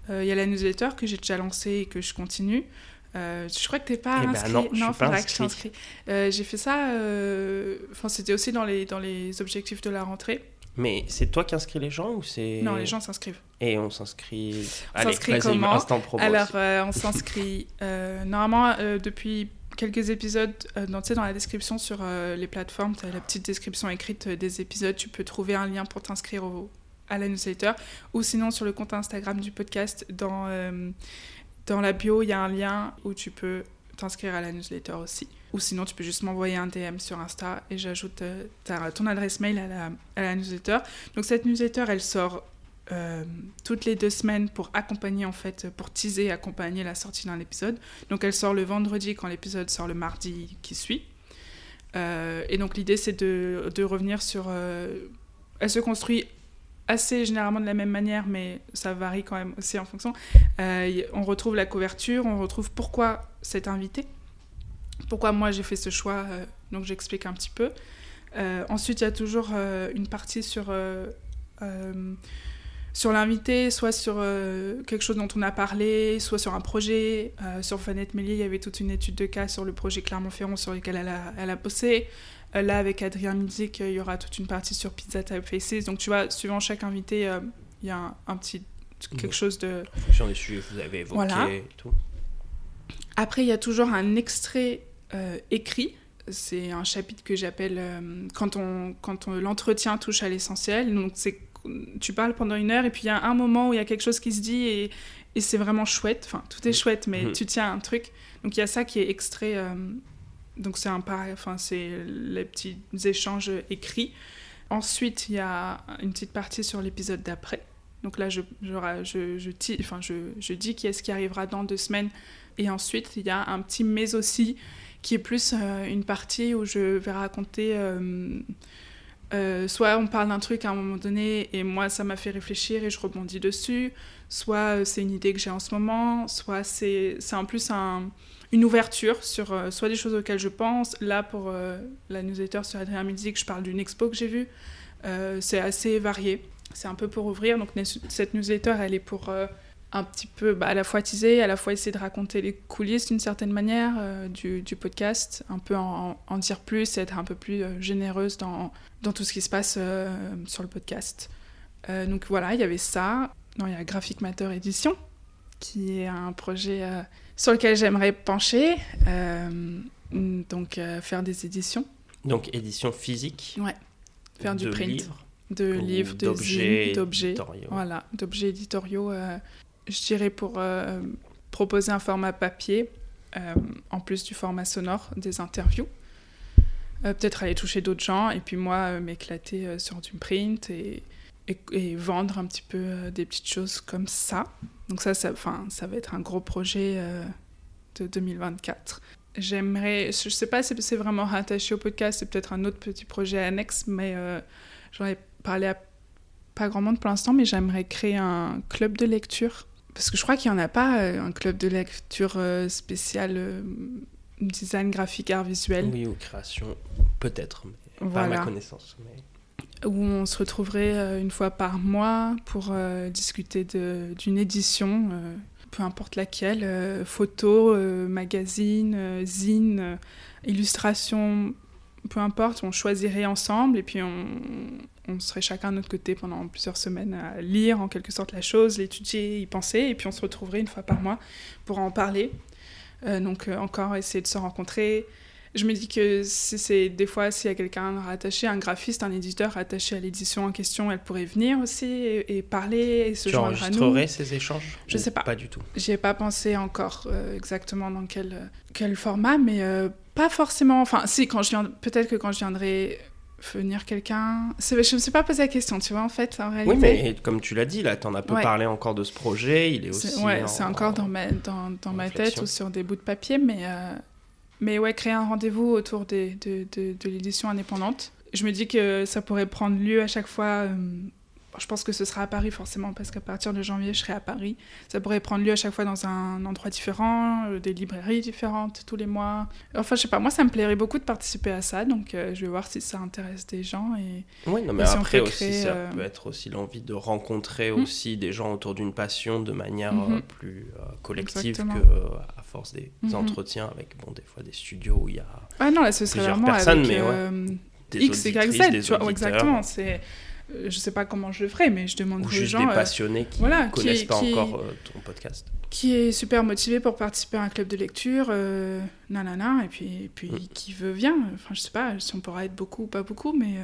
Il y a la newsletter que j'ai déjà lancée et que je continue. Euh, je crois que tu n'es pas eh ben inscrit. non, non faudra que je t'inscris. Euh, j'ai fait ça, euh, enfin c'était aussi dans les, dans les objectifs de la rentrée. Mais c'est toi qui inscris les gens ou c'est... Non, les gens s'inscrivent. Et on s'inscrit... On s'inscrit comment instant promo Alors, on s'inscrit normalement depuis quelques épisodes, dans, dans la description sur les plateformes, tu as la petite description écrite des épisodes, tu peux trouver un lien pour t'inscrire à la newsletter, ou sinon sur le compte Instagram du podcast, dans dans la bio, il y a un lien où tu peux t'inscrire à la newsletter aussi. Ou sinon, tu peux juste m'envoyer un DM sur Insta et j'ajoute euh, ton adresse mail à la, newsletter. Donc cette newsletter, elle sort euh, toutes les deux semaines pour accompagner, en fait, pour teaser, accompagner la sortie d'un épisode. Donc elle sort le vendredi quand l'épisode sort le mardi qui suit. Euh, et donc l'idée, c'est de, de, revenir sur... elle se construit assez généralement de la même manière, mais ça varie quand même aussi en fonction. Euh, on retrouve la couverture, on retrouve pourquoi cet invité, pourquoi moi j'ai fait ce choix, euh, donc j'explique un petit peu. Euh, ensuite, il y a toujours une partie sur, sur l'invité, soit sur quelque chose dont on a parlé, soit sur un projet. Sur Fanette Mélier, il y avait toute une étude de cas sur le projet Clermont-Ferrand sur lequel elle a, elle a bossé. Euh, là, avec Adrien Mizik, il y aura toute une partie sur Pizza Typefaces. Donc, tu vois, suivant chaque invité, il y a un, petit quelque chose de... En fonction des sujets que vous avez évoqués et tout. Après, il y a toujours un extrait écrit c'est un chapitre que j'appelle quand on quand l'entretien touche à l'essentiel. Donc c'est tu parles pendant une heure et puis il y a un moment où il y a quelque chose qui se dit et, et c'est vraiment chouette. Enfin, tout est chouette, mais mhm. tu tiens un truc. Donc il y a ça qui est extrait. Euh, donc c'est un enfin c'est les petits échanges écrits. Ensuite, il y a une petite partie sur l'épisode d'après. Donc là, je, je, je, enfin, je, je dis qui est-ce qui arrivera dans deux semaines. Et ensuite, il y a un petit mais aussi qui est plus euh, une partie où je vais raconter euh, euh, soit on parle d'un truc à un moment donné et moi ça m'a fait réfléchir et je rebondis dessus, soit c'est une idée que j'ai en ce moment, soit c'est en plus un, une ouverture sur euh, soit des choses auxquelles je pense. Là pour la newsletter sur Adrien Music, je parle d'une expo que j'ai vue. c'est assez varié, c'est un peu pour ouvrir. Donc cette newsletter elle est pour un petit peu bah, à la fois teaser, à la fois essayer de raconter les coulisses d'une certaine manière du, du, podcast, un peu en, en, dire plus, être un peu plus généreuse dans, dans tout ce qui se passe euh, sur le podcast. Euh, donc voilà, il y avait ça. Non, il y a Graphic Matter Edition, qui est un projet euh, sur lequel j'aimerais pencher. donc faire des éditions. Donc édition physique Ouais, faire du print. Livres, de livres, d'objets, d'objets. Voilà, d'objets éditoriaux. je dirais pour proposer un format papier, en plus du format sonore des interviews. Euh, peut-être aller toucher d'autres gens et puis moi euh, m'éclater euh, sur du print et, et, vendre un petit peu des petites choses comme ça. Donc ça, ça, ça va être un gros projet de 2024. J'aimerais, je sais pas si c'est vraiment rattaché au podcast, c'est peut-être un autre petit projet annexe, mais j'en ai parlé à pas grand monde pour l'instant, mais j'aimerais créer un club de lecture. Parce que je crois qu'il n'y en a pas, un club de lecture spécial design graphique, art visuel. Oui, ou création, peut-être, mais pas à ma connaissance. Où on se retrouverait euh, une fois par mois pour euh, discuter d'une édition, euh, peu importe laquelle, photo, magazine, zine, illustration, peu importe, on choisirait ensemble et puis on, serait chacun de notre côté pendant plusieurs semaines à lire en quelque sorte la chose, l'étudier, y penser, et puis on se retrouverait une fois par mois pour en parler donc encore essayer de se rencontrer. Je me dis que c'est des fois s'il y a quelqu'un rattaché, un graphiste, un éditeur rattaché à l'édition en question, elle pourrait venir aussi et, parler et se tu joindre à nous. ces échanges Je sais pas. Pas du tout? J'y ai pas pensé encore euh, exactement dans quel quel format, mais pas forcément. Enfin, si quand je viens, peut-être que quand je viendrai venir quelqu'un Je ne me suis pas posé la question, tu vois, en fait, en réalité. Oui, mais comme tu l'as dit, là, tu en as peu parlé encore de ce projet, il est aussi... Ouais, c'est encore dans ma, dans, dans ma tête ou sur des bouts de papier, mais, euh, mais ouais, créer un rendez-vous autour de, de, de l'édition indépendante. Je me dis que ça pourrait prendre lieu à chaque fois... Je pense que ce sera à Paris forcément, parce qu'à partir de janvier, je serai à Paris. Ça pourrait prendre lieu à chaque fois dans un endroit différent, euh, des librairies différentes tous les mois. Enfin, je sais pas, moi, ça me plairait beaucoup de participer à ça, donc euh, je vais voir si ça intéresse des gens. Et, oui, non, mais après aussi, ça euh, peut être aussi l'envie de rencontrer hmm. aussi des gens autour d'une passion de manière mhm. plus collective que à force des mhm. entretiens avec, bon, des fois des studios où il y a ah non, là, ce serait plusieurs personnes, mais ouais, des X, Y, Z, tu vois, exactement. C'est je sais pas comment je le ferai, mais je demande aux gens. des euh, passionnés qui ne connaissent pas encore euh, ton podcast. Qui est super motivé pour participer à un club de lecture, nanana, et puis, et puis mm. qui veut bien. Enfin, je sais pas si on pourra être beaucoup ou pas beaucoup, mais.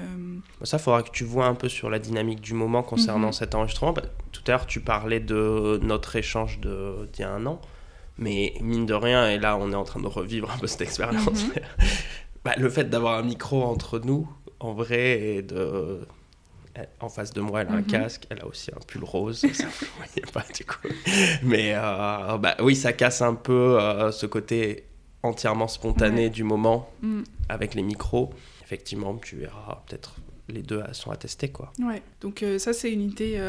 Ça, faudra que tu vois un peu sur la dynamique du moment concernant mhm. cet enregistrement. Bah, tout à l'heure, tu parlais de notre échange d'il y a un an, mais mine de rien, et là, on est en train de revivre un peu cette expérience. Mhm. [LAUGHS] bah, le fait d'avoir un micro entre nous, en vrai, et de en face de moi, elle a un mhm. casque, elle a aussi un pull rose, ça [LAUGHS] vous voyez pas du coup. Mais euh, bah, oui, ça casse un peu euh, ce côté entièrement spontané du moment mm. avec les micros. Effectivement, tu verras peut-être les deux sont attestés quoi. Ouais, donc euh, ça c'est une idée.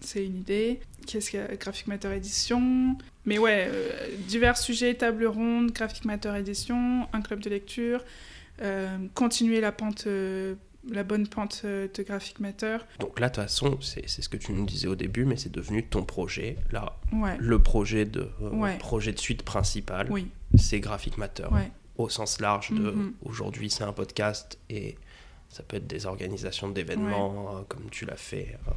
c'est une idée. Qu'est-ce a Graphic Matter Edition? Mais ouais, divers sujets, table ronde, Graphic Matter Edition, un club de lecture, continuer la pente la bonne pente euh, de Graphic Matter. Donc là, de toute façon, c'est ce que tu nous disais au début, mais c'est devenu ton projet. Là, Ouais, le projet de, euh, Ouais. projet de suite principal, oui, c'est Graphic Matter. ouais, Au sens large de Mhm. aujourd'hui, c'est un podcast et ça peut être des organisations d'événements, euh, comme tu l'as fait, euh,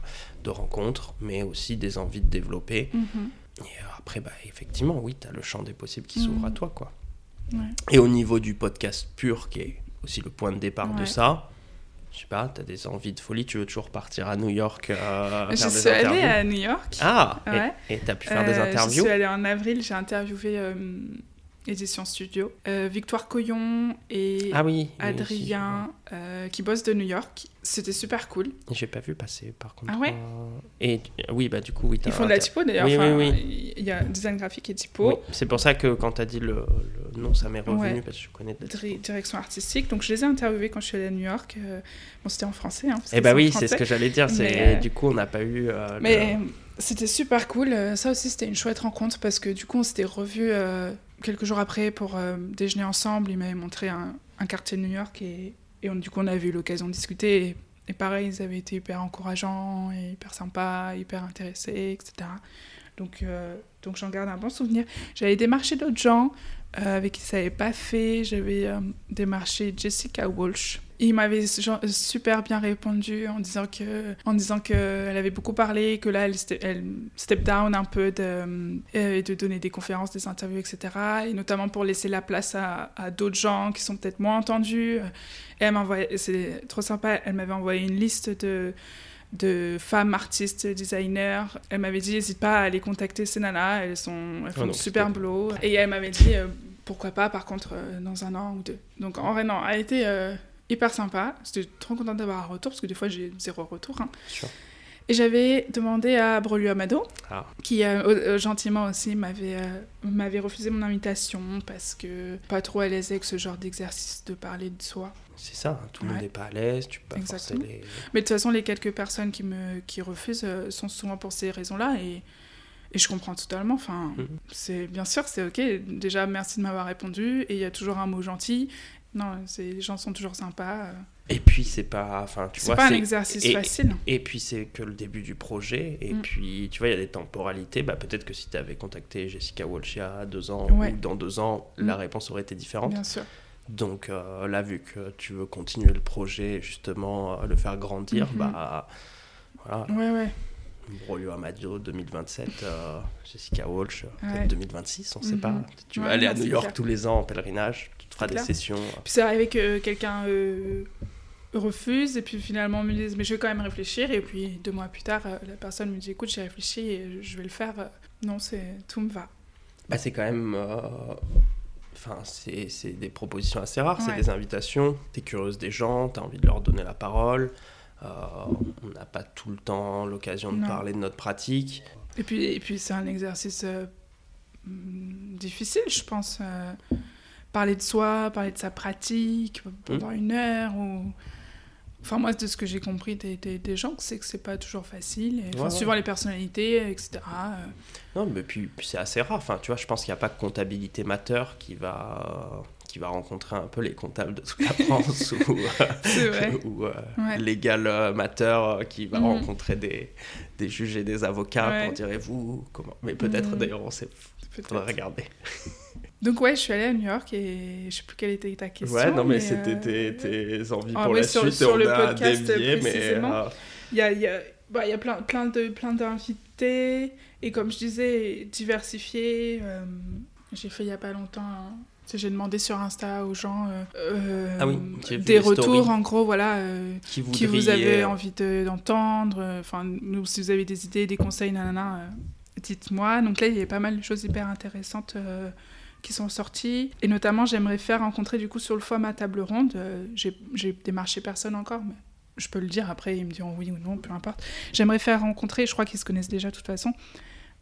de rencontres, mais aussi des envies de développer. mhm, Et après, bah, effectivement, oui, tu as le champ des possibles qui s'ouvre à toi. quoi. Et au niveau du podcast pur, qui est aussi le point de départ de ça, je sais pas, tu as des envies de folie, tu veux toujours partir à New York euh, Je faire des suis allée à New York. Ah, Ouais. et tu as pu faire des Euh, interviews Je suis allée en avril, j'ai interviewé euh, Édition Studio, euh, Victoire Coyon et Ah oui. oui, Adrien euh, qui bossent de New York. C'était super cool. J'ai pas vu passer par contre. Ah ouais euh, Et euh, oui, bah du coup, oui. t'as Ils font de la typo d'ailleurs. Oui, enfin, oui, Il y a design graphique et typo. Oui, c'est pour ça que quand tu as dit le, le nom, ça m'est revenu Ouais. parce que je connais de la direction artistique. Donc je les ai interviewés quand je suis allée à New York. Euh, bon, c'était en français. Hein, Eh bah oui, c'est ce que j'allais dire. Mais, du coup, on n'a pas eu. euh, le- Mais c'était super cool. Ça aussi, c'était une chouette rencontre parce que du coup, on s'était revus euh, quelques jours après pour euh, déjeuner ensemble. Il m'avait montré un, un quartier de New York et, et on- du coup, on avait eu l'occasion de discuter. Et, pareil, ils avaient été hyper encourageants, et hyper sympas, hyper intéressés, etc. Donc, euh, donc j'en garde un bon souvenir. J'avais démarché d'autres gens avec qui ça n'avait pas fait. J'avais euh, démarché Jessica Walsh. Il m'avait super bien répondu en disant que, disant que avait beaucoup parlé, que là elle, elle step down un peu de, euh, et de donner des conférences, des interviews, etc. Et notamment pour laisser la place à, à d'autres gens qui sont peut-être moins entendus. Et elle m'envoyait, c'est trop sympa, elle m'avait envoyé une liste de de femmes artistes, designers. Elle m'avait dit, n'hésite pas à aller contacter ces nanas, elles, sont, elles font Ah, du donc super boulot. Et elle m'avait dit, euh, pourquoi pas, par contre, euh, dans un an ou deux. Donc en vrai, non, elle a été euh, hyper sympa. J'étais trop contente d'avoir un retour, parce que des fois, j'ai zéro retour. hein. Et j'avais demandé à Brelu Amado, Ah. qui euh, euh, gentiment aussi m'avait euh, m'avait refusé mon invitation parce que pas trop à l'aise avec ce genre d'exercice de parler de soi. C'est ça, hein, tout le monde n'est pas à l'aise, tu peux pas forcer les. Mais de toute façon, les quelques personnes qui me qui refusent euh, sont souvent pour ces raisons-là et, et je comprends totalement. Enfin, Mhm. c'est bien sûr, c'est ok. Déjà, merci de m'avoir répondu et il y a toujours un mot gentil. Non, c'est les gens sont toujours sympas. Euh. Et puis c'est pas, enfin tu C'est vois, pas un exercice et- facile. Et puis c'est que le début du projet. Et Mm. puis tu vois, il y a des temporalités. Bah, peut-être que si tu avais contacté Jessica Walsh il y a deux ans Ouais. ou dans deux ans, Mm. la réponse aurait été différente. Bien sûr. Donc euh, là, vu que tu veux continuer le projet, justement, euh, le faire grandir, Mhm. bah voilà, Ouais, ouais. Brolio Amadio 2027, euh, Jessica Walsh, euh, Ouais. peut-être 2026, on sait Mhm. pas. Tu vas aller à New York clair. tous les ans en pèlerinage, tu te feras des clair. sessions. Puis c'est arrivé que quelqu'un euh, refuse et puis finalement me dise mais je vais quand même réfléchir et puis deux mois plus tard euh, la personne me dit écoute j'ai réfléchi et je vais le faire. Non c'est tout me va. Bah, c'est quand même. euh, Enfin, c'est c'est des propositions assez rares, c'est des invitations. T'es curieuse des gens, t'as envie de leur donner la parole. euh, on n'a pas tout le temps l'occasion de Non. parler de notre pratique. Et puis, et puis c'est un exercice euh, hum, difficile, je pense. euh, parler de soi, parler de sa pratique pendant une heure. Ou... Enfin, moi, de ce que j'ai compris des, des, des gens, c'est que c'est pas toujours facile. Et, enfin, Ouais, ouais. Suivant les personnalités, etc. euh, Non, mais puis, puis c'est assez rare. Enfin, tu vois, je pense qu'il n'y a pas que comptabilité mateur qui va, qui va rencontrer un peu les comptables de toute la France [LAUGHS] ou, vrai. [LAUGHS] ou euh, Ouais. légal euh, mateur euh, qui va Mhm. rencontrer des, des juges et des avocats pour dire vous comment? Mais peut-être Mhm. d'ailleurs, on sait. Peut-être. Faudrait regarder. Donc ouais, je suis allée à New York et je sais plus quelle était ta question. ouais, non, mais, mais, c'était euh, tes, tes envies Ah pour la sur- suite. sur on le a podcast, dévié, mais précisément. euh, Il y a, il y a, bah, y a plein, plein de plein d'invités et comme je disais, diversifiés. euh, j'ai fait il y a pas longtemps. J'ai demandé sur Insta aux gens euh, Ah oui, des retours, en gros, voilà, euh, qui, qui vous avez envie de- d'entendre. Enfin, si vous avez des idées, des conseils, nanana, dites-moi. Donc là, il y a pas mal de choses hyper intéressantes qui sont sorties. Et notamment, j'aimerais faire rencontrer, du coup, sur le format table ronde. euh, J'ai démarché personne encore, mais je peux le dire. Après, ils me diront oui ou non, peu importe. J'aimerais faire rencontrer, je crois qu'ils se connaissent déjà de toute façon,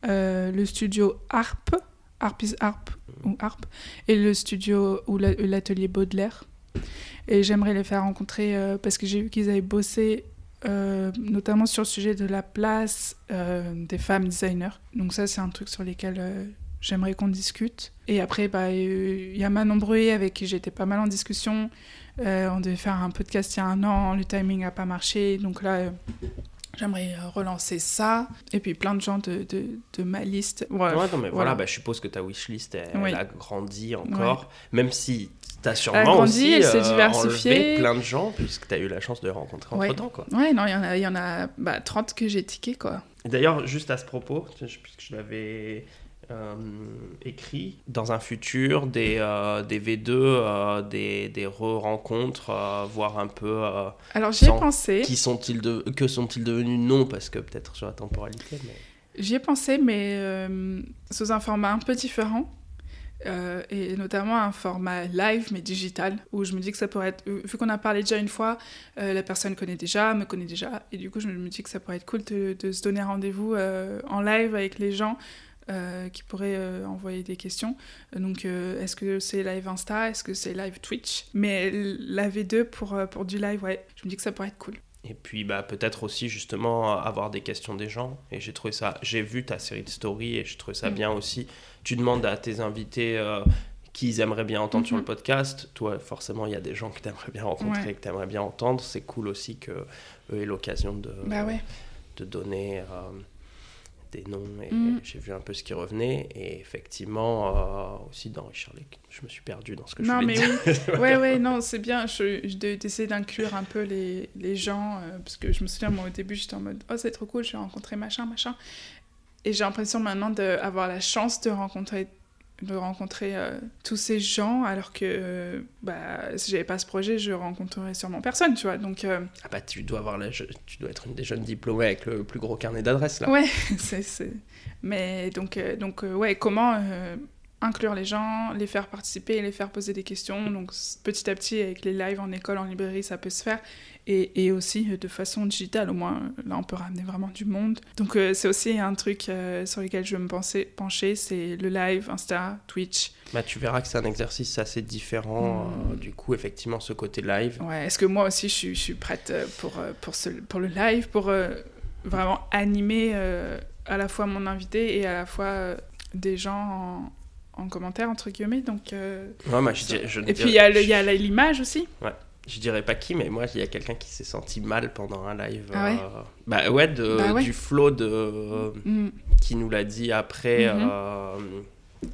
euh, le studio Harp, Harp is Harp, ou Harp, et le studio ou la- l'atelier Baudelaire. Et j'aimerais les faire rencontrer euh, parce que j'ai vu qu'ils avaient bossé euh, notamment sur le sujet de la place des femmes designers. Donc ça, c'est un truc sur lequel j'aimerais qu'on discute. Et après, bah, il y a Manon Bruy avec qui j'étais pas mal en discussion. on devait faire un podcast il y a un an, le timing n'a pas marché. Donc là, J'aimerais relancer ça. Et puis plein de gens de, de, de ma liste. Ouais, non, mais voilà, bah, je suppose que ta wishlist, elle, elle a grandi encore. Même si tu as sûrement aussi elle diversifiée. plein de gens, puisque tu as eu la chance de rencontrer entre temps. Quoi. Ouais, non, il y en a, y en a bah, 30 que j'ai tiqué. quoi. D'ailleurs, juste à ce propos, puisque je l'avais euh, écrit dans un futur des, euh, des V2, euh, des, des re-rencontres, voir un peu. Alors j'y ai pensé. Qui sont-ils de... Que sont-ils devenus? Non, parce que peut-être sur la temporalité. Mais... J'y ai pensé, mais sous un format un peu différent. et notamment un format live mais digital où je me dis que ça pourrait être vu qu'on a parlé déjà une fois la personne connaît déjà me connaît déjà et du coup je me dis que ça pourrait être cool de, de se donner rendez-vous en live avec les gens qui pourraient euh, envoyer des questions. Donc, euh, est-ce que c'est live Insta? Est-ce que c'est live Twitch? Mais la V2 pour, pour du live, ouais, je me dis que ça pourrait être cool. Et puis bah, peut-être aussi justement avoir des questions des gens. Et j'ai trouvé ça, j'ai vu ta série de stories et je trouve ça mm. bien aussi. Tu demandes à tes invités qui ils aimeraient bien entendre sur le mm-hmm. podcast. Toi, forcément, il y a des gens que tu aimerais bien rencontrer, que tu aimerais bien entendre. C'est cool aussi que eux aient l'occasion de, bah ouais. de donner des noms et mm. j'ai vu un peu ce qui revenait. Et effectivement, euh, aussi dans Richard Lake, je me suis perdu dans ce que je voulais dire. Oui. [LAUGHS] ouais, ouais, non, c'est bien d'essayer d'inclure un peu les, les gens. Euh, parce que je me souviens, moi, au début, j'étais en mode Oh, c'est trop cool, j'ai rencontré machin, machin. Et j'ai l'impression maintenant d'avoir la chance de rencontrer de rencontrer euh, tous ces gens alors que euh, bah, si j'avais pas ce projet je rencontrerais sûrement personne tu vois. Donc euh, ah bah tu dois avoir la tu dois être une des jeunes diplômées avec le plus gros carnet d'adresses là. Ouais [LAUGHS] c'est mais donc donc ouais comment inclure les gens, les faire participer, les faire poser des questions. Donc petit à petit, avec les lives en école, en librairie, ça peut se faire. Et, et aussi de façon digitale, au moins là, on peut ramener vraiment du monde. Donc euh, c'est aussi un truc euh, sur lequel je veux me penser, pencher, c'est le live, Insta, Twitch. Bah, tu verras que c'est un exercice assez différent, hmm. euh, du coup, effectivement, ce côté live. Ouais, est-ce que moi aussi, je suis, je suis prête pour, pour, ce, pour le live, pour vraiment animer à la fois mon invité et à la fois des gens en, en commentaire, entre guillemets. Donc, euh, je, Et puis, il y a l'image aussi. Ouais. Je dirais pas qui, mais moi, il y a quelqu'un qui s'est senti mal pendant un live. Ah ouais euh, bah ouais, de, bah du flow de... Mm. qui nous l'a dit après, mm-hmm. euh,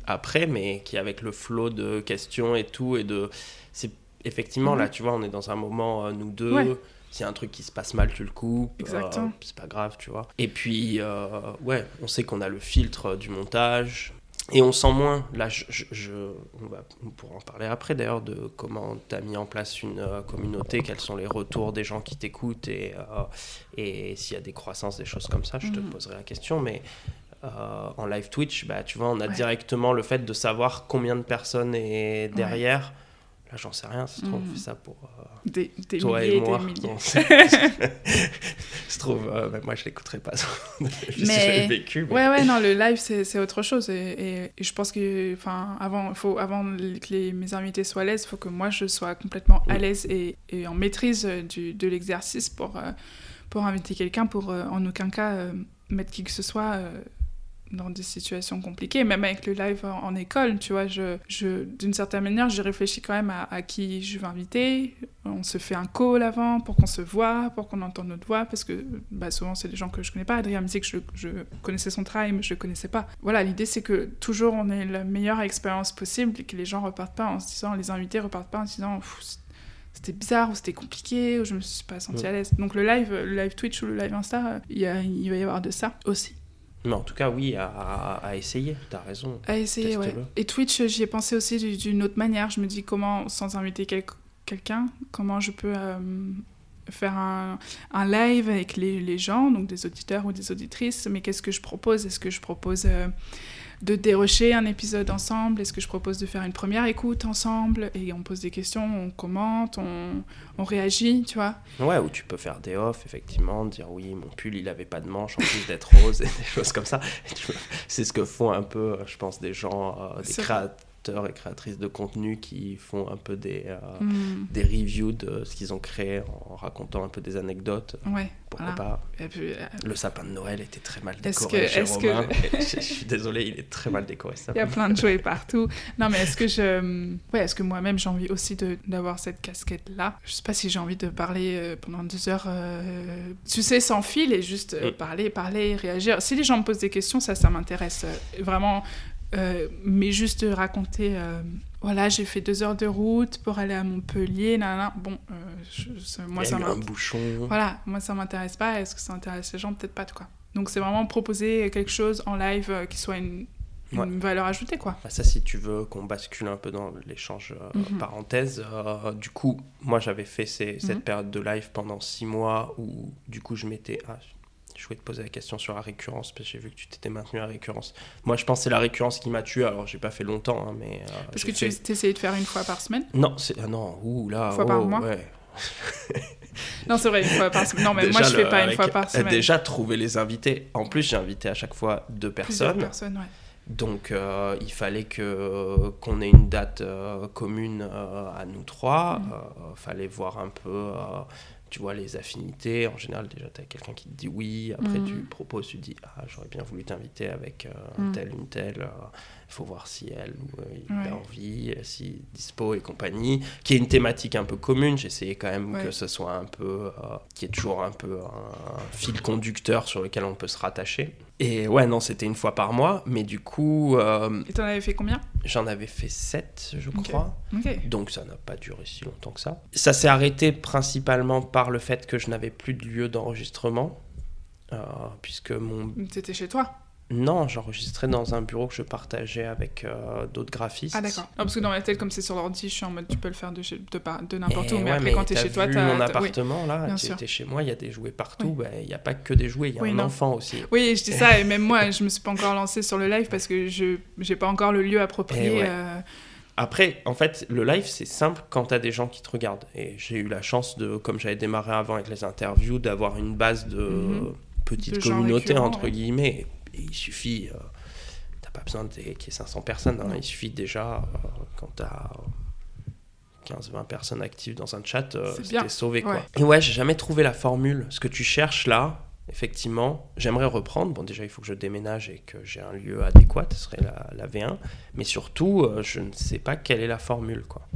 après, mais qui avec le flow de questions et tout, et de... C'est effectivement, là, mm-hmm. tu vois, on est dans un moment, nous deux... S'il y a un truc qui se passe mal, tu le coupes. Exactement. c'est pas grave, tu vois. Et puis, ouais, on sait qu'on a le filtre du montage. Et on sent moins, là je, je, on, va, on pourra en parler après d'ailleurs, de comment tu as mis en place une euh, communauté, quels sont les retours des gens qui t'écoutent et, euh, et s'il y a des croissances, des choses comme ça, je te mhm. poserai la question. Mais euh, en live Twitch, bah, tu vois, on a directement le fait de savoir combien de personnes est derrière. J'en sais rien, ça se trouve, on fait ça pour euh, des, des toi milliers, et moi. [LAUGHS] Se trouve, euh, moi, je l'écouterai pas. [LAUGHS] mais... vécu. Mais... Ouais, ouais, non, le live, c'est autre chose. Et, et, je pense que, enfin, avant, faut, avant que les, mes invités soient à l'aise, il faut que moi, je sois complètement à l'aise et, et, en maîtrise du, de l'exercice pour, euh, pour inviter quelqu'un, pour en aucun cas mettre qui que ce soit dans des situations compliquées, même avec le live en, école, tu vois, je, je, d'une certaine manière, j'ai réfléchi quand même à, qui je vais inviter. On se fait un call avant pour qu'on se voit, pour qu'on entende notre voix, parce que bah, souvent c'est des gens que je connais pas. Adrien me dit que je, je connaissais son travail, mais je le connaissais pas. Voilà, l'idée c'est que toujours on ait la meilleure expérience possible et que les gens repartent pas en se disant, les invités repartent pas en se disant, c'était bizarre ou c'était compliqué ou je me suis pas sentie à l'aise. Donc le live, le live Twitch ou le live Insta, il, y a, il va y avoir de ça aussi. Mais en tout cas, oui, à, à essayer, t'as raison. À essayer, ouais. Et Twitch, j'y ai pensé aussi d'une autre manière. Je me dis comment, sans inviter quelqu'un, comment je peux euh, faire un, un, live avec les, les, gens, donc des auditeurs ou des auditrices, mais qu'est-ce que je propose? Est-ce que je propose euh, de dérocher un épisode ensemble? Est-ce que je propose de faire une première écoute ensemble? Et on pose des questions, on commente, on, on réagit, tu vois? Ouais, ou tu peux faire des off, effectivement, dire oui, mon pull, il avait pas de manches en plus d'être [LAUGHS] rose et des choses comme ça. C'est ce que font un peu, je pense, des gens, euh, des, créateurs et créatrices de contenu qui font un peu des, euh, Hmm. des reviews de ce qu'ils ont créé en racontant un peu des anecdotes. Ouais. Pourquoi voilà. pas? Et puis, euh, Le sapin de Noël était très mal décoré que- chez que- Romain. [LAUGHS] je, je suis désolé, il est très mal décoré. ce Il y a plein de jouets [LAUGHS] partout. Non, mais est-ce que je. Ouais, est-ce que moi-même j'ai envie aussi d'avoir cette casquette-là? Je sais pas si j'ai envie de parler euh, pendant deux heures, euh, tu sais, sans fil et juste Mm. parler, parler, réagir. Si les gens me posent des questions, ça, ça m'intéresse vraiment. Euh, mais juste raconter. euh, voilà, j'ai fait deux heures de route pour aller à Montpellier, nanana. Bon, euh, je- ça- moi, il y ça a eu un m'intéresse. bouchon. Voilà, moi ça m'intéresse pas. Est-ce que ça intéresse les gens? Peut-être pas, quoi. Donc c'est vraiment proposer quelque chose en live qui soit une, une Ouais. valeur ajoutée, quoi. Bah, ça, si tu veux qu'on bascule un peu dans l'échange Mhm. parenthèse, du coup, moi j'avais fait ces- cette Mhm. période de live pendant six mois où, du coup, je m'étais. Ah, je voulais te poser la question sur la récurrence parce que j'ai vu que tu t'étais maintenu à la récurrence. Moi, je pense que c'est la récurrence qui m'a tué. Alors, j'ai pas fait longtemps, hein, mais. euh, Parce que tu fait- essayais de faire une fois par semaine? Non, c'est ah non, ouh là, Fois oh, par mois? ouais. [LAUGHS] Non, c'est vrai, une fois par semaine. Non, mais moi je fais le- pas une fois par euh, semaine. Déjà trouver les invités. En plus, j'ai invité à chaque fois deux Plusieurs personnes. personnes, ouais. Donc euh, il fallait que qu'on ait une date euh, commune euh, à nous trois. Euh, fallait voir un peu, euh, tu vois, les affinités. En général, déjà, tu as quelqu'un qui te dit oui. Après, Mhm. tu proposes, tu dis ah j'aurais bien voulu t'inviter avec euh, Mhm. tel une telle. Il faut voir si elle ou euh, il Ouais. a envie, euh, si dispo et compagnie. Qui est une thématique un peu commune. Essayé quand même Ouais. que ce soit un peu, euh, qui est toujours un peu un fil conducteur sur lequel on peut se rattacher. Et ouais, non, c'était une fois par mois, mais du coup, euh, Et t'en avais fait combien? j'en avais fait 7, je crois. Donc ça n'a pas duré si longtemps que ça. Ça s'est arrêté principalement par le fait que je n'avais plus de lieu d'enregistrement. euh, puisque mon... T'étais chez toi Non, j'enregistrais dans un bureau que je partageais avec euh, d'autres graphistes. Ah, d'accord. Parce que dans ma tête, comme c'est sur l'ordi, je suis en mode tu peux le faire de, chez- de, par- de n'importe Eh où. Mais après, quand t'es t'as chez toi, t'as. mon t'as- oui. appartement là, étais chez moi, il y a des jouets partout. Oui. Ben, Il n'y a pas que des jouets, il y a Oui, un non. enfant aussi. Oui, je dis ça, et même moi, je me suis pas encore lancée sur le live parce que je j'ai pas encore le lieu approprié. Eh ouais. euh, Après, en fait, le live, c'est simple quand tu as des gens qui te regardent. Et j'ai eu la chance, de, comme j'avais démarré avant avec les interviews, d'avoir une base de Mhm. petite communauté, entre guillemets. Et il suffit, euh, t'as pas besoin de- qu'il y ait 500 personnes. hein. Il suffit déjà, euh, quand tu as 15-20 personnes actives dans un chat, euh, c'était sauvé. Quoi. Ouais. Et ouais, j'ai jamais trouvé la formule. Ce que tu cherches là, effectivement, j'aimerais reprendre. Bon, déjà, il faut que je déménage et que j'ai un lieu adéquat, ce serait la, la V1. Mais surtout, euh, je ne sais pas quelle est la formule, quoi.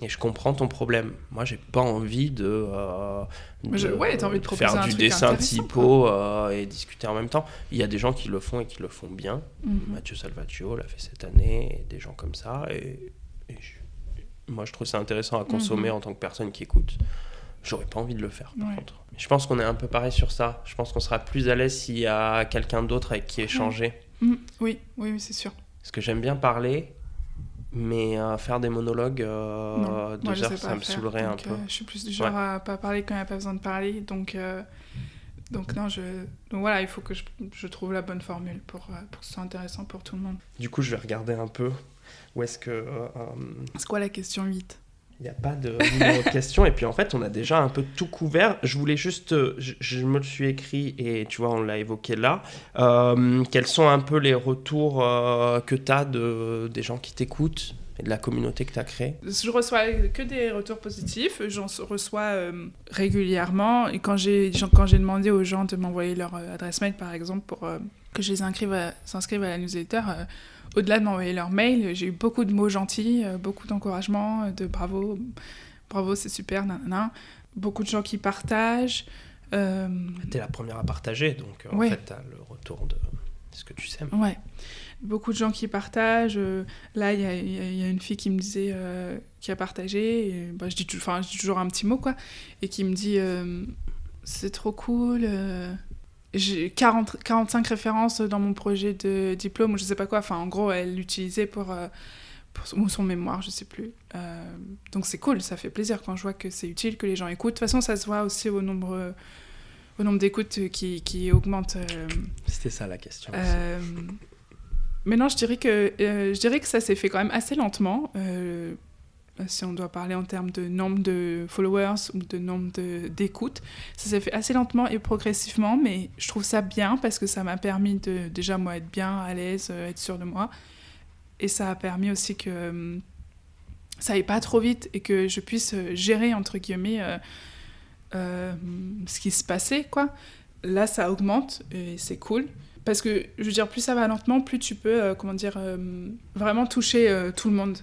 Et je comprends ton problème. Moi, j'ai pas envie de, euh, de ouais, envie de faire du dessin typo euh, et discuter en même temps. Il y a des gens qui le font et qui le font bien. mhm. Mathieu Salvatio l'a fait cette année, et des gens comme ça. Et, et je- moi, je trouve ça intéressant à consommer Mhm. en tant que personne qui écoute. J'aurais pas envie de le faire, par Ouais. contre. Je pense qu'on est un peu pareil sur ça. Je pense qu'on sera plus à l'aise s'il y a quelqu'un d'autre avec qui échanger. Mhm. Oui, oui, oui, c'est sûr. Parce que j'aime bien parler, mais euh, faire des monologues, euh, Non, deux moi, je heures, ça me faire, saoulerait un peu. euh, je suis plus du genre à pas parler quand il n'y a pas besoin de parler. Donc, euh, donc non, je... donc voilà, il faut que je, je trouve la bonne formule pour, pour que ce soit intéressant pour tout le monde. Du coup, je vais regarder un peu où est-ce que... C'est quoi la question 8 Il n'y a pas de numéro de question. Et puis en fait, on a déjà un peu tout couvert. Je voulais juste. euh, Je, me le suis écrit et tu vois, on l'a évoqué là. Euh, quels sont un peu les retours euh, que tu as de, des gens qui t'écoutent et de la communauté que tu as créée? Je reçois que des retours positifs, j'en reçois régulièrement. Et quand j'ai demandé aux gens de m'envoyer leur adresse mail, par exemple, pour que je les inscrive à, s'inscrivent à la newsletter, au-delà de m'envoyer leur mail, j'ai eu beaucoup de mots gentils, euh, beaucoup d'encouragement, euh, de bravo, bravo, c'est super, nanana. Beaucoup de gens qui partagent. euh, Tu es la première à partager, donc euh, Ouais. en fait, tu as le retour de ce que tu sais. Ouais. Beaucoup de gens qui partagent. là, il y a, y y une fille qui me disait, euh, qui a partagé, et, bah, je, dis, je dis toujours un petit mot, quoi, et qui me dit euh, C'est trop cool. J'ai 40, 45 références dans mon projet de diplôme, ou je sais pas quoi. Enfin, en gros, elle l'utilisait pour, euh, pour son, ou son mémoire, je sais plus. Euh, donc, c'est cool, ça fait plaisir quand je vois que c'est utile, que les gens écoutent. De toute façon, ça se voit aussi au nombre, au nombre d'écoutes qui, qui augmente. euh, C'était ça la question. euh, mais non, je dirais que, je dirais que ça s'est fait quand même assez lentement. Euh, si on doit parler en termes de nombre de followers ou de nombre d'écoutes, ça s'est fait assez lentement et progressivement, mais je trouve ça bien parce que ça m'a permis de déjà moi être bien à l'aise, euh, être sûre de moi. et ça a permis aussi que euh, ça aille pas trop vite et que je puisse gérer, entre guillemets, ce qui se passait, quoi. Là, ça augmente et c'est cool. Parce que, je veux dire, plus ça va lentement, plus tu peux, comment dire, vraiment toucher tout le monde.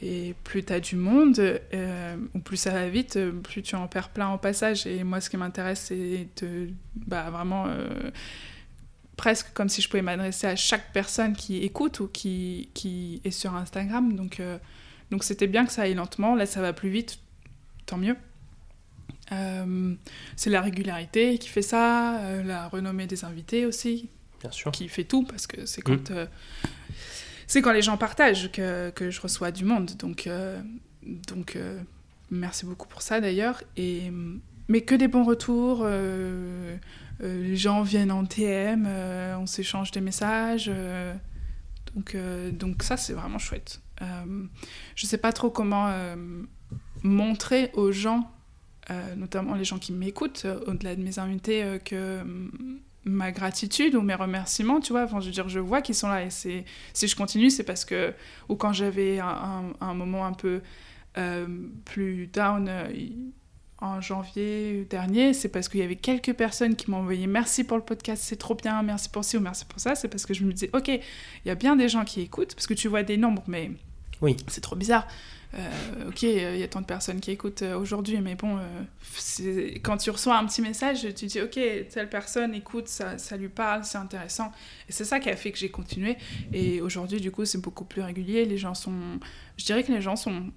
Et plus tu as du monde, ou plus ça va vite, plus tu en perds plein au passage. Et moi, ce qui m'intéresse, c'est de bah, vraiment presque comme si je pouvais m'adresser à chaque personne qui écoute ou qui, qui est sur Instagram. Donc, euh, donc c'était bien que ça aille lentement. Là, ça va plus vite, tant mieux. Euh, c'est la régularité qui fait ça, euh, la renommée des invités aussi, bien sûr. qui fait tout parce que c'est quand, mm. C'est quand les gens partagent que, que, je reçois du monde. Donc, donc merci beaucoup pour ça d'ailleurs. Et mais que des bons retours. Euh, les gens viennent en TM, euh, on s'échange des messages. Euh, donc, donc ça, c'est vraiment chouette. je ne sais pas trop comment montrer aux gens, notamment les gens qui m'écoutent, au-delà de mes invités, que ma gratitude ou mes remerciements, tu vois. Enfin, je veux dire, je vois qu'ils sont là et c'est, si je continue, c'est parce que, ou quand j'avais un, un, moment un peu plus down, en janvier dernier, c'est parce qu'il y avait quelques personnes qui m'ont envoyé merci pour le podcast, c'est trop bien, merci pour ci ou merci pour ça. C'est parce que je me disais, ok, il y a bien des gens qui écoutent, parce que tu vois des nombres, mais oui. c'est trop bizarre. Euh, ok, il y a tant de personnes qui écoutent euh, aujourd'hui, mais bon, euh, quand tu reçois un petit message, tu dis, ok, telle personne écoute, ça, ça lui parle, c'est intéressant. Et c'est ça qui a fait que j'ai continué. Et aujourd'hui, du coup, c'est beaucoup plus régulier. Les gens sont. Je dirais que les gens sont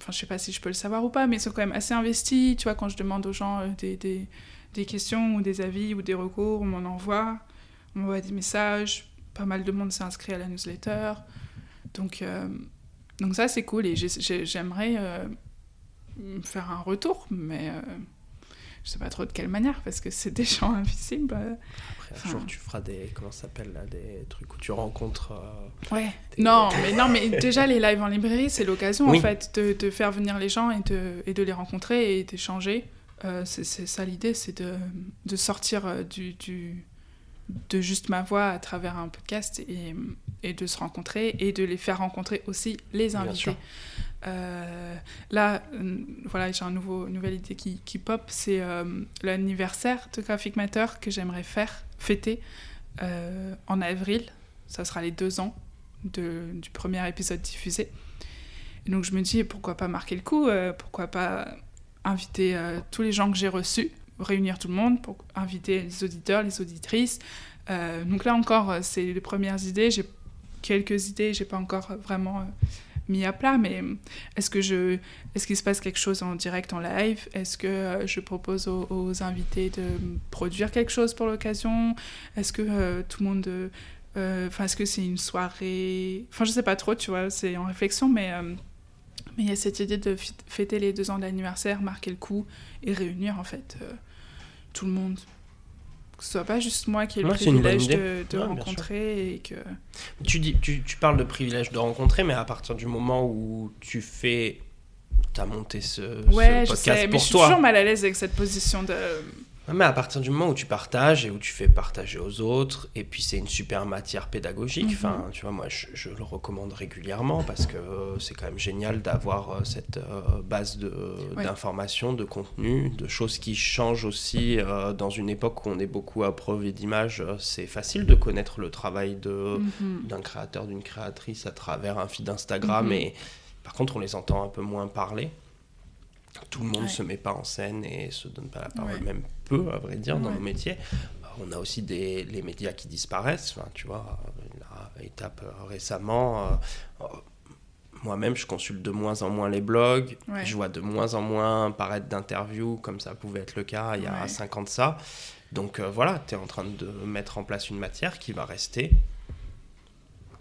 enfin je sais pas si je peux le savoir ou pas, mais ils sont quand même assez investis. Tu vois, quand je demande aux gens euh, des, des, questions ou des avis ou des recours, on m'en envoie, on m'envoie des messages. Pas mal de monde s'est inscrit à la newsletter. Donc, euh, donc ça, c'est cool et j'aimerais euh, faire un retour, mais je sais pas trop de quelle manière parce que c'est [LAUGHS] des gens invisibles. Après, un jour, tu feras des. Comment ça s'appelle là Des trucs où tu rencontres. Euh, ouais. Non, [LAUGHS] mais, non, mais déjà, les lives en librairie, c'est l'occasion en fait de, de, faire venir les gens et de, et de les rencontrer et d'échanger. Euh, c'est ça l'idée, c'est de, de, sortir euh, du, du, de juste ma voix à travers un podcast et, et, de se rencontrer et de les faire rencontrer aussi les invités. Euh, là, euh, voilà, j'ai un nouveau, une nouvelle idée qui, qui pop, c'est euh, l'anniversaire de Graphic Matter que j'aimerais faire, fêter en avril. Ça sera les deux ans de, du premier épisode diffusé. Et donc je me dis, pourquoi pas marquer le coup Pourquoi pas inviter tous les gens que j'ai reçus, réunir tout le monde, pour inviter les auditeurs, les auditrices. donc là encore, c'est les premières idées. J'ai quelques idées, j'ai pas encore vraiment mis à plat, mais est-ce que je, est-ce qu'il se passe quelque chose en direct, en live? Est-ce que euh, je propose aux, invités de produire quelque chose pour l'occasion? Est-ce que euh, tout le monde, euh, enfin, est-ce que c'est une soirée? Enfin, je sais pas trop, tu vois, c'est en réflexion, mais mais il y a cette idée de fêter les deux ans d'anniversaire, marquer le coup et réunir en fait tout le monde. Que ce soit pas juste moi qui ai le privilège de, de rencontrer et que... Tu, dis, tu, tu, parles de privilège de rencontrer, mais à partir du moment où tu fais... Tu as monté ce, ouais, ce podcast je sais, mais je suis toujours mal à l'aise avec cette position de mais à partir du moment où tu partages et où tu fais partager aux autres, et puis c'est une super matière pédagogique, mhm. enfin, tu vois, moi je, le recommande régulièrement parce que c'est quand même génial d'avoir euh, cette euh, base d'informations, de, contenu, de choses qui changent aussi euh, dans une époque où on est beaucoup à preuve d'images. C'est facile de connaître le travail mhm. d'un créateur, d'une créatrice à travers un feed Instagram, mhm. et par contre on les entend un peu moins parler tout le monde ne se met pas en scène et se donne pas la parole, même peu, à vrai dire, dans nos métiers. Euh, on a aussi des, les médias qui disparaissent. Enfin, tu vois, la étape euh, récemment, euh, moi-même, je consulte de moins en moins les blogs. Je vois de moins en moins paraître d'interviews, comme ça pouvait être le cas il y a 5 ans de ça. Donc voilà, tu es en train de mettre en place une matière qui va rester,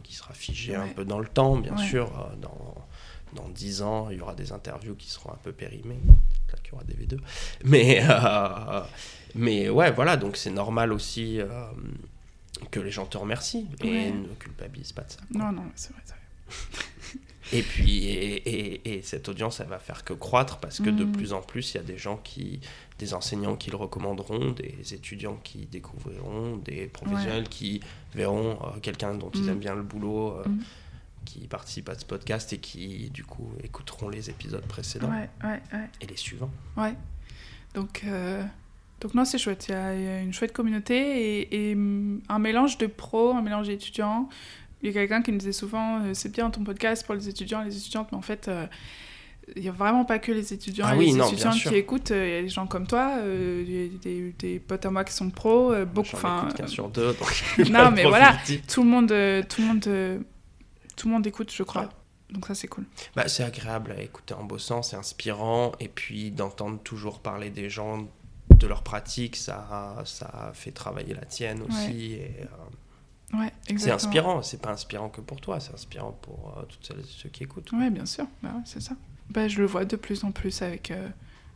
qui sera figée un peu dans le temps, bien sûr, dans dans 10 ans, il y aura des interviews qui seront un peu périmées. Peut-être qu'il y aura des V2. Mais, euh, mais ouais, voilà, donc c'est normal aussi euh, que les gens te remercient et ne culpabilisent pas de ça. Non, non, c'est vrai. et puis, et, et, cette audience, elle va faire que croître parce que de mm. plus en plus, il y a des gens qui, des enseignants qui le recommanderont, des étudiants qui découvriront, des professionnels qui verront euh, quelqu'un dont ils mm. aiment bien le boulot. Mm qui participent à ce podcast et qui, du coup, écouteront les épisodes précédents Ouais, ouais, ouais. et les suivants. Ouais. Donc, euh, donc non, c'est chouette. Il y, a, une chouette communauté et, et, hum, un mélange de pros, un mélange d'étudiants. Il y a quelqu'un qui me disait souvent euh, c'est bien ton podcast pour les étudiants et les étudiantes, mais en fait, euh, il n'y a vraiment pas que les étudiants Ah et oui, les non, bien étudiantes sûr. qui écoutent. Il y a des gens comme toi, euh, des, des potes à moi qui sont pros, euh, beaucoup. Enfin, sur deux, donc [LAUGHS] non, mais voilà. tout le monde, tout le monde, tout le monde écoute, je crois. Ouais. Donc ça, c'est cool. Bah, c'est agréable à écouter en bossant, c'est inspirant, et puis d'entendre toujours parler des gens, de leurs pratiques, ça, ça fait travailler la tienne aussi. et, euh, Ouais, c'est exactement. inspirant, c'est pas inspirant que pour toi, c'est inspirant pour euh, toutes celles et ceux qui écoutent. Ouais, bien sûr. Bah ouais, c'est ça. Bah, je le vois de plus en plus avec, euh,